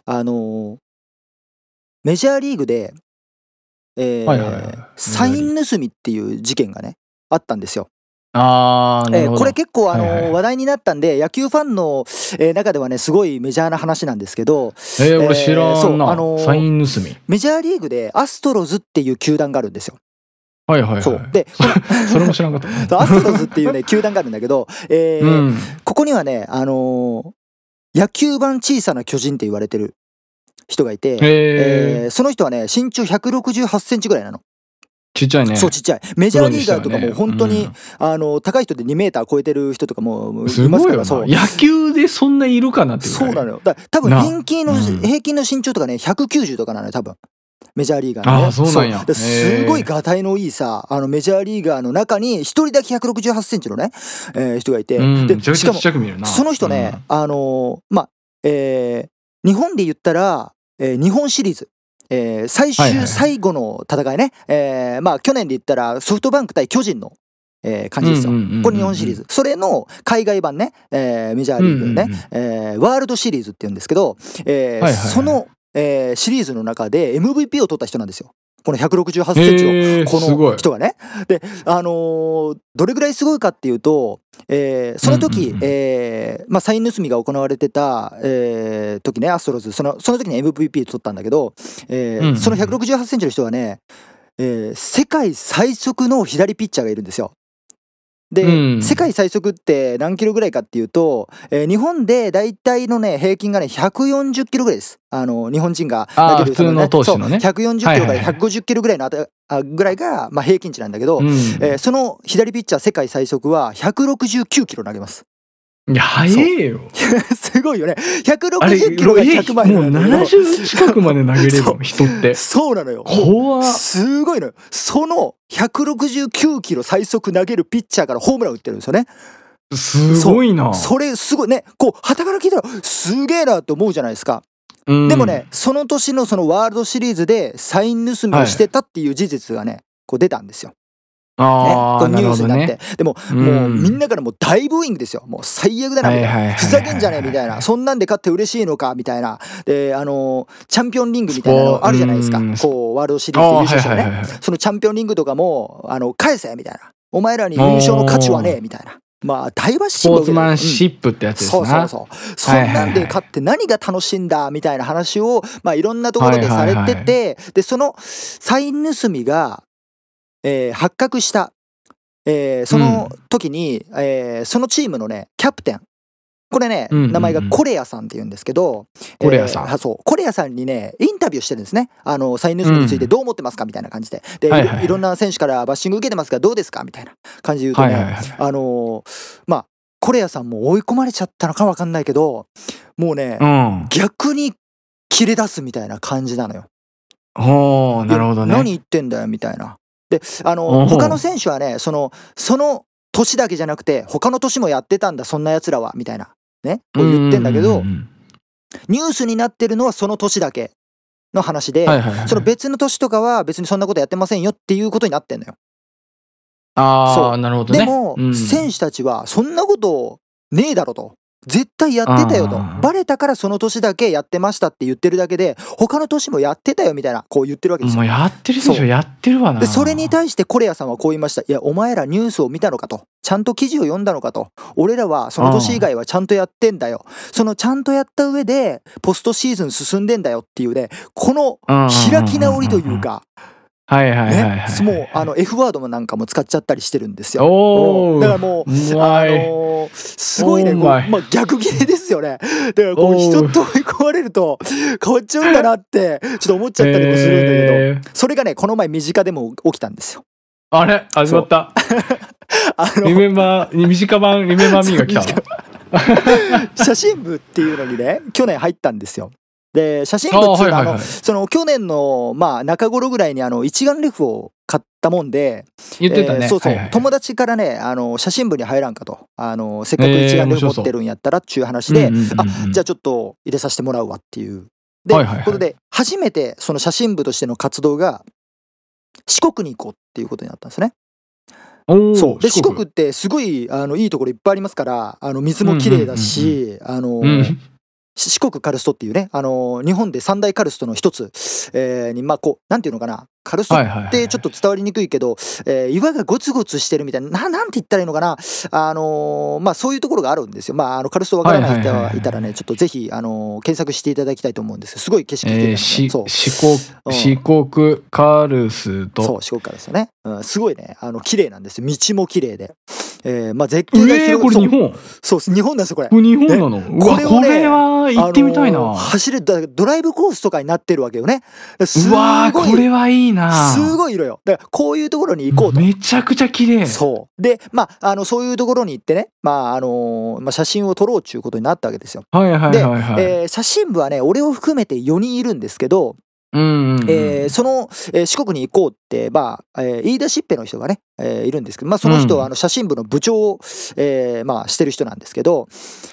Speaker 2: あのーメジャーリーグで、えー
Speaker 1: はいはいはい
Speaker 2: サイン盗みっていう事件がねあったんですよ。
Speaker 1: あ。
Speaker 2: えーこれ結構あのー
Speaker 1: はいはい
Speaker 2: 話題になったんで野球ファンの、えー中ではねすごいメジャーな話なんですけど
Speaker 1: えー、俺知ら
Speaker 2: ん
Speaker 1: な。
Speaker 2: あのー
Speaker 1: サイン盗み。
Speaker 2: メジャーリーグでアストロズっていう球団があるんですよ。
Speaker 1: はいはいはい。
Speaker 2: そうで [laughs]
Speaker 1: それも知らんかった。[laughs]
Speaker 2: アストロズっていうね球団があるんだけど、えー
Speaker 1: うん。
Speaker 2: ここにはね、あのー野球版小さな巨人って言われてる人がいて。
Speaker 1: え
Speaker 2: ーその人はね身長168センチぐらいなの、
Speaker 1: ちっちゃいね。
Speaker 2: そうちっちゃい。メジャーリーガーとかも本当に、
Speaker 1: うん。
Speaker 2: あの高い人で2メーター超えてる人とかもい
Speaker 1: すごいよな。
Speaker 2: ますからそう。
Speaker 1: 野球でそんないるかなって
Speaker 2: そうなのよ。だ多分
Speaker 1: な
Speaker 2: 平均の、
Speaker 1: うん。
Speaker 2: 平均の身長とかね190とかなのよ多分。メジャーリーガーのね。
Speaker 1: あーそうなんや。
Speaker 2: ですごいがたいのいいさあのメジャーリーガーの中に一人だけ168センチのね、えー人がいて、
Speaker 1: うん、
Speaker 2: でしかも。その人ね、あのーまあ、えー日本で言ったら、えー日本シリーズ、えー最終、
Speaker 1: はいはいはい。
Speaker 2: 最後の戦いね、えーまあ去年で言ったらソフトバンク対巨人の、えー感じですよ。これ日本シリーズ。それの海外版ね、えーメジャーリーグね、えーワールドシリーズって言うんですけど、えその、えーシリーズの中で MVP を取った人なんですよ。この168センチのこの人がね。で、あのーどれぐらいすごいかっていうと、えーその時、
Speaker 1: うんうんうん
Speaker 2: えーまあ、サイン盗みが行われてた、えー時ね、アストロズ、そのその時に MVP 取ったんだけど、えー
Speaker 1: うんうんうん
Speaker 2: その168センチの人はね、えー世界最速の左ピッチャーがいるんですよ。で、
Speaker 1: うん。
Speaker 2: 世界最速って何キロぐらいかっていうと、えー日本で大体のね平均がね140キロぐらいです。あの日本人が投げる球ね。
Speaker 1: の投手のね。
Speaker 2: そう140キロから
Speaker 1: はいはいはい。
Speaker 2: 150キロぐらいのあたあぐらいが、まあ、平均値なんだけど、
Speaker 1: うん。
Speaker 2: えーその左ピッチャー世界最速は169キロ投げます。
Speaker 1: いや速えよ [laughs]
Speaker 2: すごいよね。
Speaker 1: あれ
Speaker 2: 160キロが100マイル
Speaker 1: もう
Speaker 2: なんだけど
Speaker 1: 70近くまで投げれる [laughs] 人って
Speaker 2: そうなのよ。
Speaker 1: 怖っ
Speaker 2: すごいのよ。その169キロ最速投げるピッチャーからホームラン打ってるんですよね。
Speaker 1: すごいな
Speaker 2: それすごいね、こう、旗から聞いたらすげえなって思うじゃないですか。
Speaker 1: うん
Speaker 2: でもね、その年のそのワールドシリーズでサイン盗みをしてたっていう事実がね、こう出たんですよ。ね、
Speaker 1: ああ
Speaker 2: こうニュースになって。
Speaker 1: ね
Speaker 2: でも、
Speaker 1: うん
Speaker 2: もうみんなからもう大ブーイングですよ。もう最悪だなみたいな。
Speaker 1: はいはいはいはい
Speaker 2: ふざけんじゃねえみたいな。そんなんで勝って嬉しいのかみたいな。で、あのーチャンピオンリングみたいなのあるじゃないですか
Speaker 1: うん。
Speaker 2: こう、ワールドシリーズで優勝したらね。
Speaker 1: はいはいはいはい
Speaker 2: そのチャンピオンリングとかも、あの、返せみたいな。お前らに優勝の価値はねえみたいな。まあ、大バッ
Speaker 1: スポーツマンシ
Speaker 2: ッ
Speaker 1: ップってやつです
Speaker 2: そうそう
Speaker 1: な
Speaker 2: そう。そんなんで勝って何が楽しいんだみたいな話を、まあいろんなところでされてて、で、そのサイン盗みが、えー発覚した、えーその時に、えーそのチームのね、キャプテン、これね、
Speaker 1: うんうんうん。
Speaker 2: 名前がコレアさんって言うんですけど、
Speaker 1: コレアさん。
Speaker 2: えーそう、コレアさんにね、インタビューしてるんですね。あの、サイン盗みについてどう思ってますかみたいな感じで。で、
Speaker 1: はいはい
Speaker 2: ろんな選手からバッシング受けてますがどうですかみたいな感じで言うとね、あのーまあ、コレアさんも追い込まれちゃったのかわかんないけど、もうね、
Speaker 1: うん。
Speaker 2: 逆に切れ出すみたいな感じなのよ。
Speaker 1: おーなるほどね。
Speaker 2: 何言ってんだよみたいな。で、あ
Speaker 1: お
Speaker 2: の、
Speaker 1: う
Speaker 2: 他の選手はね、その、その年だけじゃなくて、他の年もやってたんだ、そんな奴らは、みたいな。ね、こう言ってんだけど
Speaker 1: う、ん
Speaker 2: ニュースになってるのはその年だけの話で、その別の年とかは別にそんなことやってませんよっていうことになってんのよ。
Speaker 1: あ
Speaker 2: そう
Speaker 1: あなるほどね
Speaker 2: でも、
Speaker 1: うん
Speaker 2: 選手たちはそんなことねえだろと。絶対やってたよと。バレたからその年だけやってましたって言ってるだけで、他の年もやってたよみたいな、こう言ってるわけですよ。
Speaker 1: もうやってるでしょやってるわな
Speaker 2: で、それに対してコレアさんはこう言いました。いや、お前らニュースを見たのかと。ちゃんと記事を読んだのかと。俺らはその年以外はちゃんとやってんだよ。そのちゃんとやった上で、ポストシーズン進んでんだよっていうね、この開き直りというか、
Speaker 1: はいはいはい
Speaker 2: ね
Speaker 1: はい、
Speaker 2: もうあの F ワードもなんかも使っちゃったりしてるんですよ。だからもう、
Speaker 1: う
Speaker 2: あのーすごいね、
Speaker 1: ま
Speaker 2: あ、逆切れですよね。だからこう人と追い込まれると変わっちゃうんだなってちょっと思っちゃったりもするんだけど、
Speaker 1: えー。
Speaker 2: それがねこの前身近でも起きたんですよ。
Speaker 1: あれ？始まった？[laughs]
Speaker 2: あの
Speaker 1: リメンバー身近版リメンバーミーが来た
Speaker 2: 写真部っていうのにね去年入ったんですよ。で写真部っていうのはあのその去年のまあ中頃ぐらいにあの一眼レフを買ったもんで、
Speaker 1: 言ってたね、
Speaker 2: えーそうそう、
Speaker 1: はいはい
Speaker 2: 友達からねあの写真部に入らんかと。あのせっかく一眼レフ持ってるんやったらっていう話で、
Speaker 1: うんうんうんうん。
Speaker 2: あじゃあちょっと入れさせてもらうわっていう。で、
Speaker 1: はいはいはい。
Speaker 2: ことで初めてその写真部としての活動が四国に行こうっていうことになったんですね。そう。で四国。ってすごいあのいいところいっぱいありますからあの水も綺麗だし、あの、
Speaker 1: うん
Speaker 2: 四国カルストっていうねあの日本で三大カルストの一つ、えーにまあこうなんていうのかなカルストってちょっと伝わりにくいけど、えー岩がゴツゴツしてるみたいなななんて言ったらいいのかなあのーまあそういうところがあるんですよ。まああのカルストわからない人
Speaker 1: はい
Speaker 2: たらねちょっとぜひあのー検索していただきたいと思うんです。すごい景色綺麗なので、
Speaker 1: えー、し
Speaker 2: そう。
Speaker 1: 四
Speaker 2: うん。
Speaker 1: 国四国カルスと。
Speaker 2: そう四国カルストね、うん、すごいね。あの綺麗なんですよ。道も綺麗で、えーまあ絶景が
Speaker 1: えー、
Speaker 2: 広そう。
Speaker 1: これ日本？
Speaker 2: そうそう日本なんですよこれ。
Speaker 1: 日本なの、
Speaker 2: これをね
Speaker 1: これは行ってみたいな、
Speaker 2: あのー走るだドライブコースとかになってるわけよね。す
Speaker 1: うわー
Speaker 2: ごい
Speaker 1: これはいいな。
Speaker 2: すごい色よ。だからこういうところに行こうと。
Speaker 1: めちゃくちゃ綺麗。
Speaker 2: そう。でまああのそういうところに行ってねまああのーまあ、写真を撮ろうっていうことになったわけですよ。
Speaker 1: はいはい
Speaker 2: で、
Speaker 1: はいはい、
Speaker 2: えー写真部はね俺を含めて4人いるんですけど、
Speaker 1: うんうんうん。
Speaker 2: えーその、えー四国に行こうってまあ、えー言い出しっぺの人がね、えーいるんですけどまあその人はあの写真部の部長を、えーまあしてる人なんですけど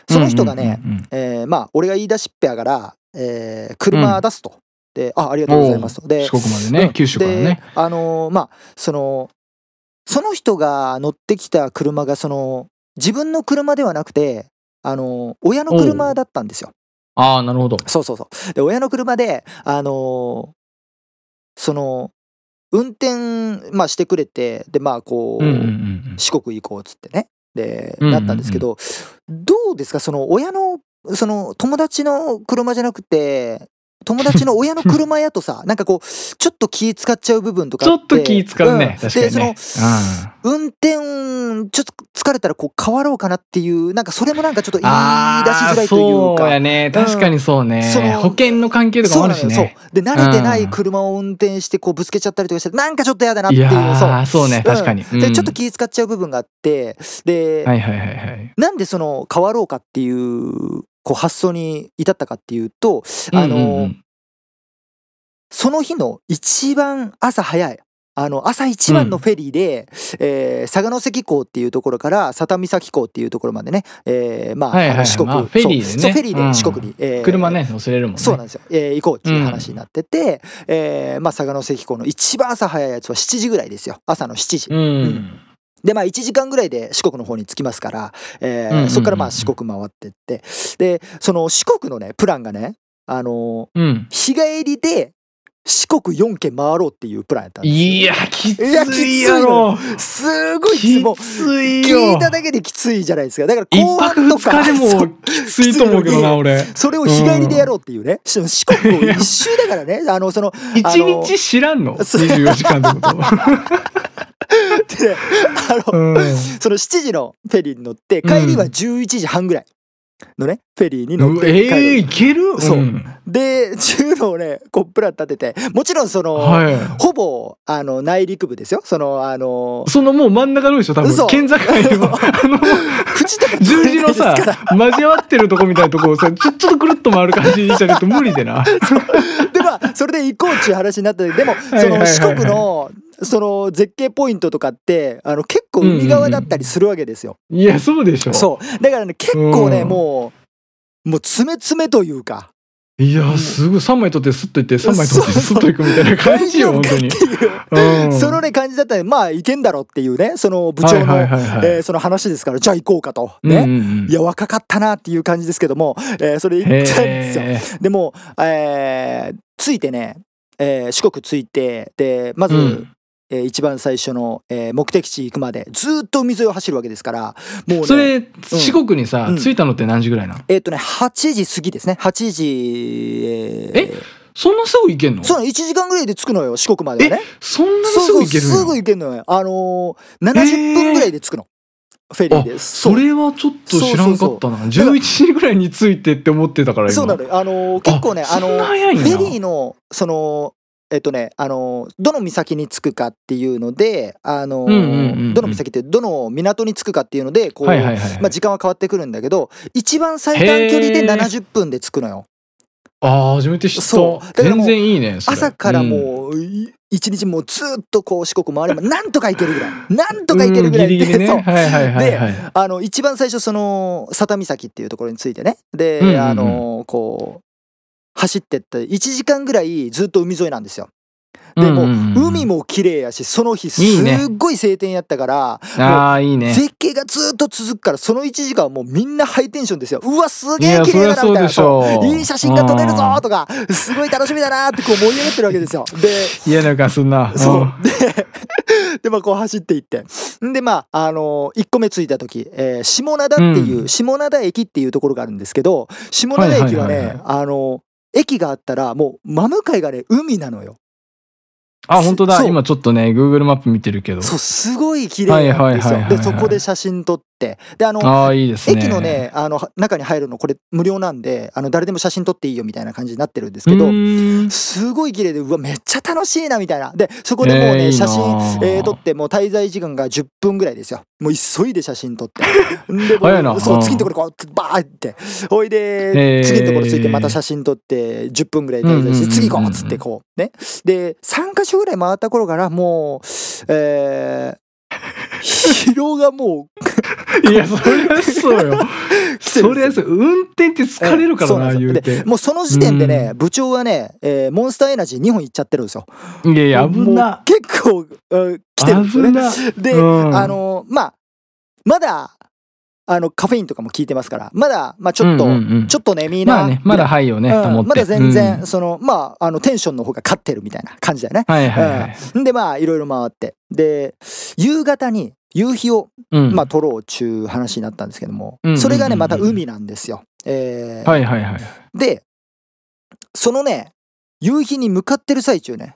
Speaker 2: その人がね、
Speaker 1: うんうんうんうん
Speaker 2: えーまあ俺が言い出しっぺやから、えー車出すと、であありがとうございますと。で
Speaker 1: 四国までね、
Speaker 2: うん。
Speaker 1: 九州から
Speaker 2: で
Speaker 1: ね
Speaker 2: あのーまあそのその人が乗ってきた車がその自分の車ではなくてあのー親の車だったんですよ。
Speaker 1: ああなるほど。
Speaker 2: そうそうそう。で親の車であのーその運転まあしてくれてでまあこう、四国行こうっつってね。でなったんですけど、どうですか？その親のその友達の車じゃなくて友達の親の車やとさ [laughs] なんかこうちょっと気使っちゃう部分とか
Speaker 1: ちょ
Speaker 2: あっ
Speaker 1: と気使うね、
Speaker 2: うん
Speaker 1: 確かにね。
Speaker 2: でその運転ちょっと疲れたらこう変わろうかなっていうなんかそれもなんかちょっと言い
Speaker 1: あ
Speaker 2: 出しづら
Speaker 1: ー
Speaker 2: いというか
Speaker 1: そうやね。確かにそうね。
Speaker 2: その
Speaker 1: 保険の関係とかもあるし
Speaker 2: そう。そうで慣れてない車を運転してこうぶつけちゃったりとかしてなんかちょっと嫌だなって
Speaker 1: い
Speaker 2: いうそう
Speaker 1: そうね、確かに。
Speaker 2: うんで
Speaker 1: うん
Speaker 2: ちょっと気使っちゃう部分があってで、
Speaker 1: はいはいはいはい。
Speaker 2: なんでその変わろうかっていうこう発想に至ったかっていうとあの、
Speaker 1: うんうんうん。
Speaker 2: その日の一番朝早いあの朝一番のフェリーで、えー佐賀関港っていうところから佐多岬港っていうところまでね、えーまあ,、
Speaker 1: はいはいはい。
Speaker 2: 四国、
Speaker 1: まあフェリーでね。
Speaker 2: そうフェリー
Speaker 1: うん。
Speaker 2: で四国に、えー
Speaker 1: 車ね、乗せれるもんね。
Speaker 2: そうなんですよ、えー行こうっていう話になってて、えーまあ、佐賀関港の一番朝早いやつは7時ぐらいですよ。朝の7時、
Speaker 1: うん。
Speaker 2: でまあ1時間ぐらいで四国の方に着きますから、えー
Speaker 1: うんうんうん
Speaker 2: そこからまあ四国回ってってでその四国のねプランがねあの
Speaker 1: うん。
Speaker 2: 日帰りで四国4県回ろうっていうプランやったんですよ
Speaker 1: いや、きつ
Speaker 2: いやきつい
Speaker 1: いやろ。
Speaker 2: すごいきつい
Speaker 1: き
Speaker 2: もう。聞いただけできついじゃないですかだから
Speaker 1: 一
Speaker 2: 後半とか
Speaker 1: 日でもきついと思うけどな、俺。
Speaker 2: それを日帰りでやろうっていうね、し四国を一周だからねあのその [laughs]
Speaker 1: 一日知らんの？
Speaker 2: そう
Speaker 1: ?24 時間ってこと。[laughs]
Speaker 2: でねあの、
Speaker 1: うん。
Speaker 2: その7時のフェリーに乗って帰りは11時半ぐらいのねフェリーに乗っ
Speaker 1: う
Speaker 2: て帰る、
Speaker 1: ええいける？
Speaker 2: そう。ん。で中路をねこうプラン立ててもちろんその、
Speaker 1: はい。
Speaker 2: ほぼあの内陸部ですよ。そのあの
Speaker 1: そのもう真ん中のでしょ多分。
Speaker 2: 嘘。
Speaker 1: 県境の。[laughs] あの
Speaker 2: 口とか
Speaker 1: 十字のさ交わってるとこみたいなとこをさちょちょっとくるっと回る感じにしないと無理 [laughs] でな
Speaker 2: でまあそれで行こうっていう話になったでもその四国のその絶景ポイントとかってあの結構海側だったりするわけですよ。
Speaker 1: いやそうでしょ。
Speaker 2: そう。だからね結構ね
Speaker 1: うん。
Speaker 2: もうもう詰め詰めというか。
Speaker 1: いやすごい3枚取ってスッといって3枚取ってスッといくみたいな感じよ本当に。
Speaker 2: う、
Speaker 1: うん。
Speaker 2: そのね感じだったらまあいけんだろっていうねその部長の、えーその話ですからじゃあ行こうかと。ね。
Speaker 1: うんうんうん。
Speaker 2: いや若かったなっていう感じですけども、えーそれで行ったんですよ。
Speaker 1: へ
Speaker 2: でも、えー着いてね、えー四国着いてでまず、
Speaker 1: ーうん
Speaker 2: えー一番最初の、えー目的地行くまでずーっと海沿いを走るわけですからもうね
Speaker 1: それ四国にさ
Speaker 2: うん。
Speaker 1: 着いたのって何時ぐらいなの？
Speaker 2: えーっとね8時過ぎですね。8時えー。
Speaker 1: え？そんなすぐ行けんの？
Speaker 2: そうなの。1時間ぐらいで着くのよ四国まではね。
Speaker 1: そんなにすぐ行ける
Speaker 2: すぐ行けるのよ。あのー、70分ぐらいで着くの、フェリーで
Speaker 1: あそ
Speaker 2: う
Speaker 1: れはちょっと知らんかったな。
Speaker 2: そうそう
Speaker 1: 11時ぐらいに着いてって思ってたから今。
Speaker 2: そうなのよ。あのー結構ねあのーフェリーのそのえっとねあのーどの岬に着くかっていうのであのどの岬ってどの港に着くかっていうのでこう、まあ、時間は変わってくるんだけど一番最短距離で70分で着くのよ。
Speaker 1: ああ初めて知った。
Speaker 2: そう。だからもう
Speaker 1: 全然いいね
Speaker 2: 朝から
Speaker 1: うん。
Speaker 2: もうい一日もうずっとこう四国回ればなんとか行けるぐらいなんとか行けるぐらい
Speaker 1: うんギリギリね。
Speaker 2: そう。
Speaker 1: はいはいはいはい。
Speaker 2: あの一番最初その佐多岬っていうところに着いてね。で、
Speaker 1: うんうんうん。
Speaker 2: あのこう走ってって1時間ぐらいずっと海沿いなんですよ。でも海も綺麗やしその日すっごい晴天やったから
Speaker 1: ああいいね。
Speaker 2: 絶景がずっと続くからその1時間はもうみんなハイテンションですよ。うわすげえ綺麗だなみたいないい写真が撮れるぞとかすごい楽しみだなってこう盛り上がってるわけですよ。で
Speaker 1: 嫌な感すんな。
Speaker 2: そう。[laughs] で、で、まあ、こう走っていって。んで、まあ、あの1個目着いた時、えー下灘っていう、
Speaker 1: うん。
Speaker 2: 下灘駅っていうところがあるんですけど、下灘駅はね、あの駅があったら、もう、真向かいがね、海なのよ。
Speaker 1: あ本当だ今ちょっとね Google マップ見てるけど
Speaker 2: そう、すごい綺麗なんですよ。で、そこで写真撮って。で、あの、
Speaker 1: ああいいですね。
Speaker 2: 駅のね、あの、中に入るの、これ無料なんで、あの、誰でも写真撮っていいよみたいな感じになってるんですけどすごい綺麗でうわめっちゃ楽しいなみたいな。でそこでもうね、
Speaker 1: えー
Speaker 2: 写真、えー撮ってもう滞在時間が10分ぐらいですよ。もう急いで写真撮って。[laughs] でそう次のところこうバーって。ほいで、
Speaker 1: えー。
Speaker 2: 次のところついてまた写真撮って10分ぐらい滞在して、次行こうっつってこうね。で3か所ぐらい回った頃からもうえー、疲労がもう [laughs]
Speaker 1: いやそりゃそうよ。[laughs] そりゃそう運転って疲れるからな言うて。
Speaker 2: でもうその時点でね、部長はね、えーモンスターエナジー2本いっちゃってるんですよ。
Speaker 1: いやいや危な。
Speaker 2: 結構、うん来てるんですよね。
Speaker 1: 危な。
Speaker 2: で、
Speaker 1: うん。
Speaker 2: あのまあまだあのカフェインとかも効いてますからまだ、まあ、ちょっと、
Speaker 1: うんうんうん。
Speaker 2: ちょっとねみんな、
Speaker 1: まあねまだはいよね
Speaker 2: うんまだ全然、
Speaker 1: うん。
Speaker 2: そのまああのテンションの方が勝ってるみたいな感じだよね。
Speaker 1: はいはいはい。
Speaker 2: うん、でまあいろいろ回って。で夕方に夕日を、
Speaker 1: うん。
Speaker 2: まあ、撮ろうっちゅう話になったんですけども、
Speaker 1: うんうんうんうん。
Speaker 2: それがねまた海なんですよ。えー。
Speaker 1: はいはいはい。
Speaker 2: でそのね夕日に向かってる最中ね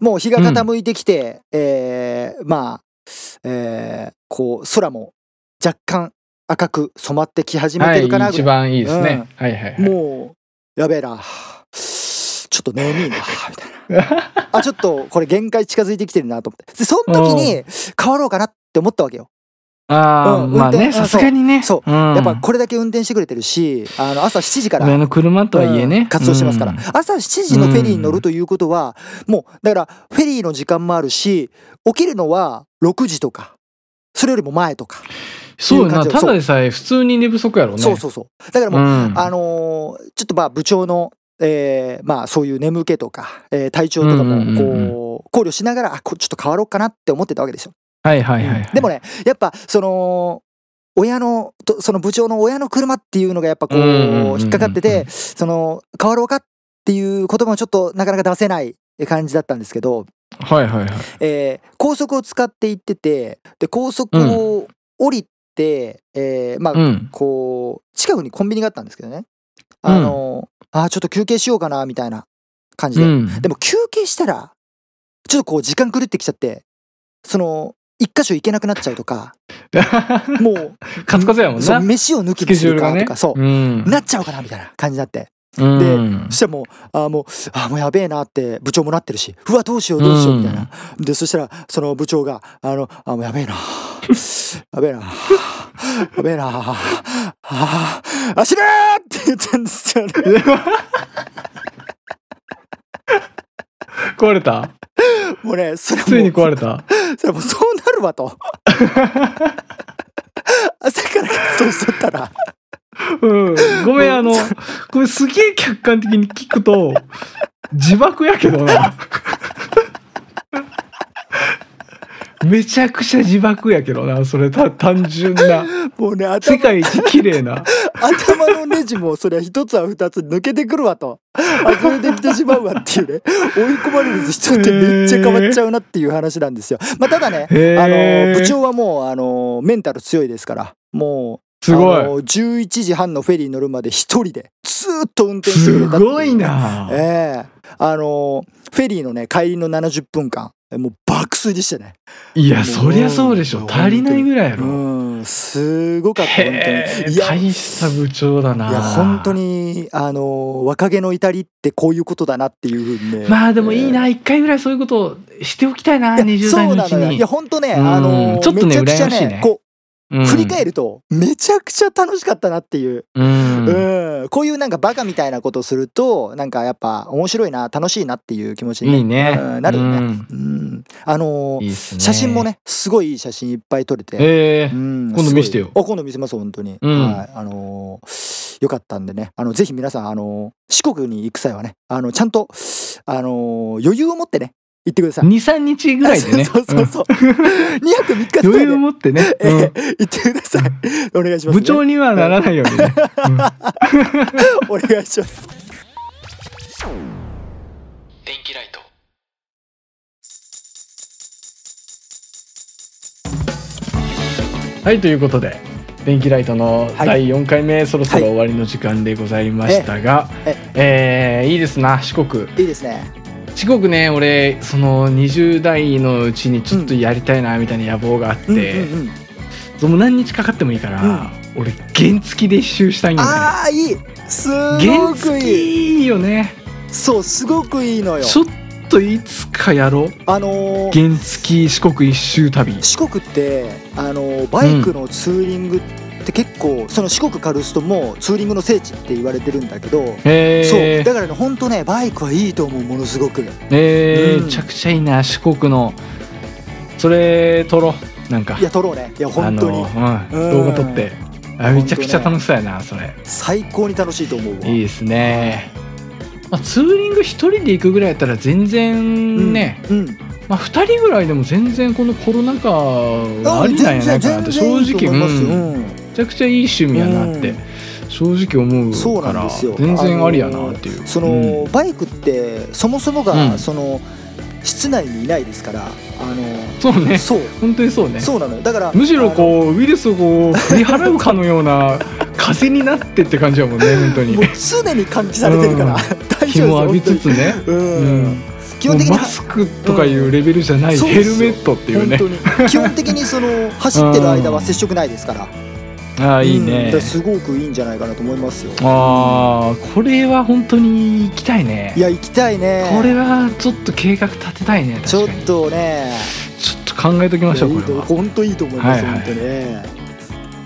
Speaker 2: もう日が傾いてきて、えーまあ、えーこう空も若干赤く染まってき始め
Speaker 1: はい
Speaker 2: てるかなぐらい、
Speaker 1: 一番いいですね、はいはいはい。
Speaker 2: もうやべえな。ちょっと眠いな [laughs] みたいな。あちょっとこれ限界近づいてきてるなと思って。でその時に変わろうかなって思ったわけよ。
Speaker 1: ああ、
Speaker 2: うん
Speaker 1: まあねさすがにね。
Speaker 2: そう、
Speaker 1: ん。
Speaker 2: やっぱこれだけ運転してくれてるしあの朝7時から
Speaker 1: 親の車とはいえね、
Speaker 2: うん活動してますから、
Speaker 1: うん。
Speaker 2: 朝7時のフェリーに乗るということは、もうだからフェリーの時間もあるし起きるのは6時とかそれよりも前とか、
Speaker 1: そうよなただでさえ普通に寝不足やろうね。
Speaker 2: そうそうそう。だからもう、
Speaker 1: うん。
Speaker 2: あのーちょっとまあ部長のえーまあそういう眠気とか、えー体調とかもこう考慮しながらあこちょっと変わろうかなって思ってたわけですよ。
Speaker 1: はいはいはい、はい。
Speaker 2: でもねやっぱその親のとその部長の親の車っていうのがやっぱこう引っかかっててその変わろうかっていう言葉もちょっとなかなか出せない感じだったんですけど、
Speaker 1: はいはいはい。
Speaker 2: えー高速を使って行っててで高速を降りて、えーまあ
Speaker 1: うん。
Speaker 2: こう近くにコンビニがあったんですけどね。あのあーちょっと休憩しようかなみたいな感じで、
Speaker 1: うん。
Speaker 2: でも休憩したらちょっとこう時間狂ってきちゃってその一箇所行けなくなっちゃうとか [laughs] もう
Speaker 1: カツカツやもん
Speaker 2: そう
Speaker 1: な
Speaker 2: 飯を抜きにするかとかそう、
Speaker 1: うん。
Speaker 2: なっちゃうかなみたいな感じになって
Speaker 1: うん。
Speaker 2: そしたらもうあーもうあーもうやべえなって部長もなってるしうわどうしようどうしようみたいな、でそしたらその部長があのあもうやべえな。やべえな。やべえな。ああ走れーって言ったんですよね
Speaker 1: 壊れた
Speaker 2: もうねそれ
Speaker 1: ついに壊れた
Speaker 2: それもうそうなるわと朝から活動しとったら
Speaker 1: うん。ごめんあのこれすげえ客観的に聞くと自爆やけどな。めちゃくちゃ自爆やけどなそれた単純な。
Speaker 2: もうね
Speaker 1: 世
Speaker 2: 頭
Speaker 1: 界一綺麗な。
Speaker 2: 頭のネジもそれは一つは二つ抜けてくるわと。外れてきてしまうわっていうね。追い込まれる人ってめっちゃ変わっちゃうなっていう話なんですよ。まあ、ただね
Speaker 1: へ
Speaker 2: あ
Speaker 1: ー
Speaker 2: の部長はもうあのメンタル強いですから。もう
Speaker 1: すごい。
Speaker 2: あの11時半のフェリーに乗るまで一人でずーっと運転してく
Speaker 1: す
Speaker 2: れたってう。
Speaker 1: ごいな。
Speaker 2: ええ。あのフェリーのね帰りの70分間もう爆睡でしたね。
Speaker 1: いやそりゃそうでしょ。足りないぐらいやろ。
Speaker 2: うんすごかった本当に。いや
Speaker 1: 大した部長だな。い
Speaker 2: や本当にあの若気の至りってこういうことだなっていうふうにね。
Speaker 1: まあでもいいな。一回ぐらいそういうことをしておきたいない
Speaker 2: や
Speaker 1: 20
Speaker 2: そ
Speaker 1: 代のうちに。
Speaker 2: うなのよ。いや本当ね
Speaker 1: うん
Speaker 2: あの
Speaker 1: ちょっとね
Speaker 2: めちゃくちゃ
Speaker 1: 羨ましいね。
Speaker 2: こう振り返
Speaker 1: る
Speaker 2: るとめちゃくちゃ楽しかったなっていう、
Speaker 1: うん。
Speaker 2: うん。こういうなんかバカみたいなことをするとなんかやっぱ面白いな楽しいなっていう気持ちに、
Speaker 1: ね。
Speaker 2: うんなるよね。
Speaker 1: うん。
Speaker 2: うん。あの
Speaker 1: いいっすね。
Speaker 2: 写真もねすごいいい写真いっぱい撮れて、
Speaker 1: ええ
Speaker 2: うん
Speaker 1: 今度見せてよ。
Speaker 2: 今度見せます本当に、
Speaker 1: うん。
Speaker 2: はい。あのーよかったんでね。あのぜひ皆さんあのー四国に行く際はねあのちゃんとあのー余裕を持ってね行ってください。
Speaker 1: 23日ぐらいでね。
Speaker 2: そうそうそう。2泊3日いで。
Speaker 1: 余裕を持ってね、
Speaker 2: え行ってください。お願いします、ね、
Speaker 1: 部長にはならないようにね、うん。[laughs]
Speaker 2: お願いします。
Speaker 1: 電気ライト。はいということで電気ライトの
Speaker 2: はい。
Speaker 1: 第4回目、そろそろ終わりの時間でございましたが、え。
Speaker 2: え
Speaker 1: ーいいですな四国。
Speaker 2: いいですね
Speaker 1: 四国ね俺その20代のうちにちょっとやりたいなみたいな野望があって、
Speaker 2: うんうんうん
Speaker 1: 何日かかってもいいから、俺原付で一周したいんよ。ね
Speaker 2: ああいいす
Speaker 1: 原
Speaker 2: ごく
Speaker 1: 付
Speaker 2: い。い
Speaker 1: いいよね。
Speaker 2: そうすごくいいのよ。
Speaker 1: ちょっといつかやろう。
Speaker 2: あのー
Speaker 1: 原付四国一周旅。
Speaker 2: 四国ってあのーバイクのツーリングって結構、その四国カルストもツーリングの聖地って言われてるんだけど、
Speaker 1: へ
Speaker 2: そう。
Speaker 1: え
Speaker 2: だからね本当ねバイクはいいと思うものすごく。
Speaker 1: えー
Speaker 2: うん。
Speaker 1: めちゃくちゃいいな四国の。それ撮ろうなんか。
Speaker 2: いや撮ろうね。いや本当に、
Speaker 1: うん、
Speaker 2: うん。
Speaker 1: 動画撮って。あめちゃくちゃ楽しそうやなそれ。
Speaker 2: 最高に楽しいと思うわ。
Speaker 1: いいですね、まあ、ツーリング一人で行くぐらいやったら全然ね、
Speaker 2: うん、
Speaker 1: まあ、2人ぐらいでも全然このコロナ禍はありなんやないかなって正直
Speaker 2: 思いますよ。
Speaker 1: うん。めちゃくちゃいい趣味やなって
Speaker 2: うん。
Speaker 1: 正直思
Speaker 2: そうう
Speaker 1: から
Speaker 2: なんですよ。
Speaker 1: 全然ありやなっていう。
Speaker 2: その、
Speaker 1: うん。
Speaker 2: バイクってそもそもが、
Speaker 1: うん。
Speaker 2: その室内にいないですからあの
Speaker 1: そうね。
Speaker 2: そう。
Speaker 1: 本当にそうね。
Speaker 2: そうなのよ。だから
Speaker 1: むしろこうウイルスをこう振り払うかのような [laughs] 風になってって感じだもんね本当に。
Speaker 2: もう常に換気されてるから、
Speaker 1: うん。[laughs]
Speaker 2: 大
Speaker 1: 日も浴びつつね。
Speaker 2: うん、
Speaker 1: うん。
Speaker 2: 基本的に
Speaker 1: マスクとかいうレベルじゃない、ヘルメットっていうね。
Speaker 2: 基本的にその [laughs] 走ってる間は接触ないですから
Speaker 1: ああいい
Speaker 2: うん
Speaker 1: ね。
Speaker 2: だからすごくいいんじゃないかなと思いますよ。
Speaker 1: ああこれは本当に行きたいね。
Speaker 2: いや行きたいね。
Speaker 1: これはちょっと計画立てたいね
Speaker 2: ちょっとね。
Speaker 1: ちょっと考えときましょう
Speaker 2: いやいいと
Speaker 1: これは。
Speaker 2: 本当いいと思います、
Speaker 1: はいはい。
Speaker 2: 本当にね。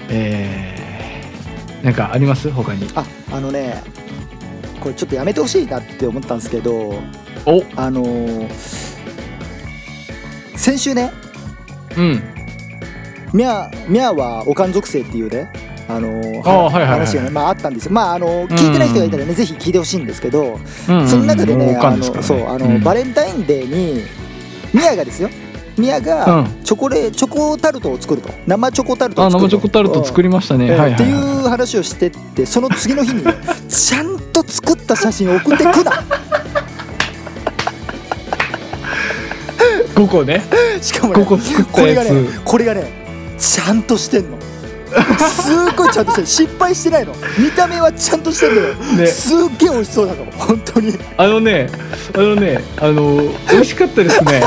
Speaker 1: えー、なんかあります？他に。
Speaker 2: ああのねこれちょっとやめてほしいなって思ったんですけど
Speaker 1: お。
Speaker 2: あのー先週ね
Speaker 1: うん
Speaker 2: ミャーミャーはおかん属性っていうねあのー話がね、まあ、あったんですよ。まああのー聞いてない人がいたらね、ぜひ聞いてほしいんですけど、
Speaker 1: うん
Speaker 2: その中でね、あのそうあの、
Speaker 1: うん。
Speaker 2: バレンタインデーにミヤがですよ。ミヤ
Speaker 1: う
Speaker 2: が
Speaker 1: ん。
Speaker 2: チョコレチョコタルトを作ると。生チョコタルト
Speaker 1: あ
Speaker 2: を作ると。
Speaker 1: 生チョコタルト作りましたね、
Speaker 2: ってい
Speaker 1: は
Speaker 2: う話をしてってその次の日に [laughs] ちゃんと作った写真を送ってくな。
Speaker 1: い、5個ね。
Speaker 2: しかもね
Speaker 1: 5個作っ
Speaker 2: これがねこれがねちゃんとしてんの。すっごいちゃんとしてる。失敗してないの。見た目はちゃんとしてるのよ、
Speaker 1: ね。
Speaker 2: すっげえ美味しそうだから。本当に。
Speaker 1: あのねあのねあの美味しかったですね。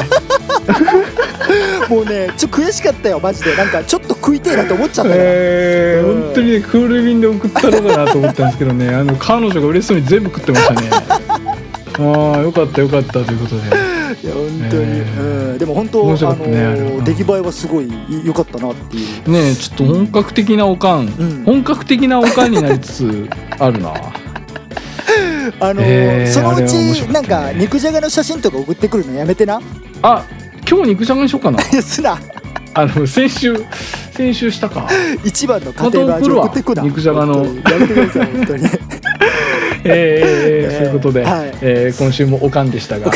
Speaker 2: もうねちょっと悔しかったよマジで。なんかちょっっと食いてえなって思っちゃったから、
Speaker 1: えー、
Speaker 2: うん。
Speaker 1: 本当にねクール便で送ったのかなと思ったんですけどね。あの彼女が嬉しそうに全部食ってましたね。[laughs] ああよかったよかったということで
Speaker 2: いや。本当に、
Speaker 1: え
Speaker 2: うん、でも本当、
Speaker 1: ねあれ
Speaker 2: の
Speaker 1: うん
Speaker 2: 出来栄えはすごい良かったなっていう。
Speaker 1: ねえちょっと本格的なおかん、
Speaker 2: ん。
Speaker 1: 本格的なおかんになりつつ [laughs] あるな。
Speaker 2: あの、
Speaker 1: えー
Speaker 2: そのうち
Speaker 1: ね。
Speaker 2: なんか肉じゃがの写真とか送ってくるのやめてな？
Speaker 1: あ今日肉じゃがにしようかな
Speaker 2: すな。
Speaker 1: あの先週先週したか。[laughs]
Speaker 2: 一番の家庭の味を送ってくな。
Speaker 1: 肉じゃがの。
Speaker 2: やめてください本当に [laughs]
Speaker 1: えー、
Speaker 2: えー
Speaker 1: そういうことで、
Speaker 2: はい。
Speaker 1: えー今週もおかんでしたが、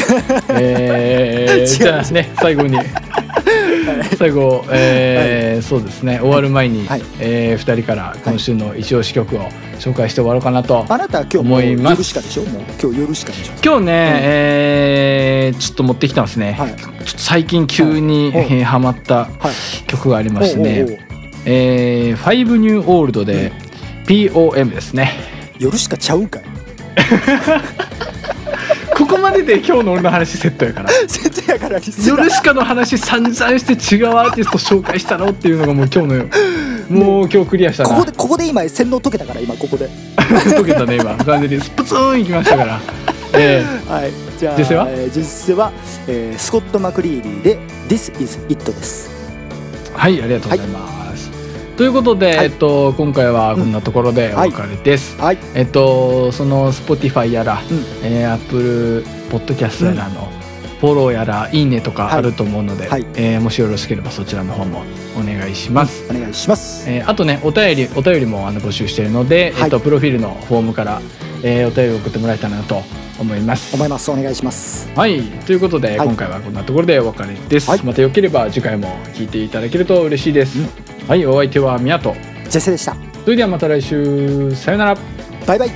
Speaker 1: えー、[laughs] じゃあね最後に最後、えーそうですね終わる前に、
Speaker 2: はい。
Speaker 1: えー、2人から今週の一押し曲を紹介して終わろうかなと、
Speaker 2: あなたは今日もう
Speaker 1: 思います。
Speaker 2: 夜しかでしょ？もう今日夜しかでしょ？
Speaker 1: 今日ね、えーちょっと持ってきたんですね、
Speaker 2: はい。
Speaker 1: 最近急に、
Speaker 2: はい。
Speaker 1: えーハマった
Speaker 2: はい。
Speaker 1: 曲がありましてね。
Speaker 2: おうおうおう。
Speaker 1: えー、ファイブニューオールドで POM ですね。
Speaker 2: 夜しかちゃうんかい [laughs]
Speaker 1: ここまでで今日の俺の話セットやから。[laughs]
Speaker 2: 先生やから。リスナー
Speaker 1: ヨルシカの話散々して違うアーティスト紹介したろっていうのがもう今日のよ。もう今日クリアしたな。
Speaker 2: ここでここで今洗脳解けたから今ここで。
Speaker 1: 解けたね今。[laughs] 完全にスプツーンいきましたから。え
Speaker 2: はい。じゃあ
Speaker 1: 実践は？
Speaker 2: えー実践は、えースコット・マクリーリーで「This is It」です。
Speaker 1: ーはいありがとうございます、ということで、
Speaker 2: はい。
Speaker 1: えっと、今回はこんなところでお別れです、
Speaker 2: はい。
Speaker 1: えっとその Spotify やら、
Speaker 2: うん。
Speaker 1: えー、Apple Podcast やらの、フォローやらいいねとかあると思うので、
Speaker 2: はい。
Speaker 1: えーもしよろしければそちらの方もお願いします、
Speaker 2: お願いします。
Speaker 1: えーあとねお便りお便りもあの募集しているので、
Speaker 2: はい。
Speaker 1: えっと、プロフィールのフォームから、えーお便りを送ってもらえたらなと思います。
Speaker 2: 思います。お願いします。
Speaker 1: はい。ということで、
Speaker 2: はい。
Speaker 1: 今回はこんなところでお別れです、
Speaker 2: はい。
Speaker 1: またよければ次回も聞いていただけると嬉しいです、はいお相手は宮と
Speaker 2: ジェセでした。
Speaker 1: それではまた来週。さよなら。
Speaker 2: バイバイ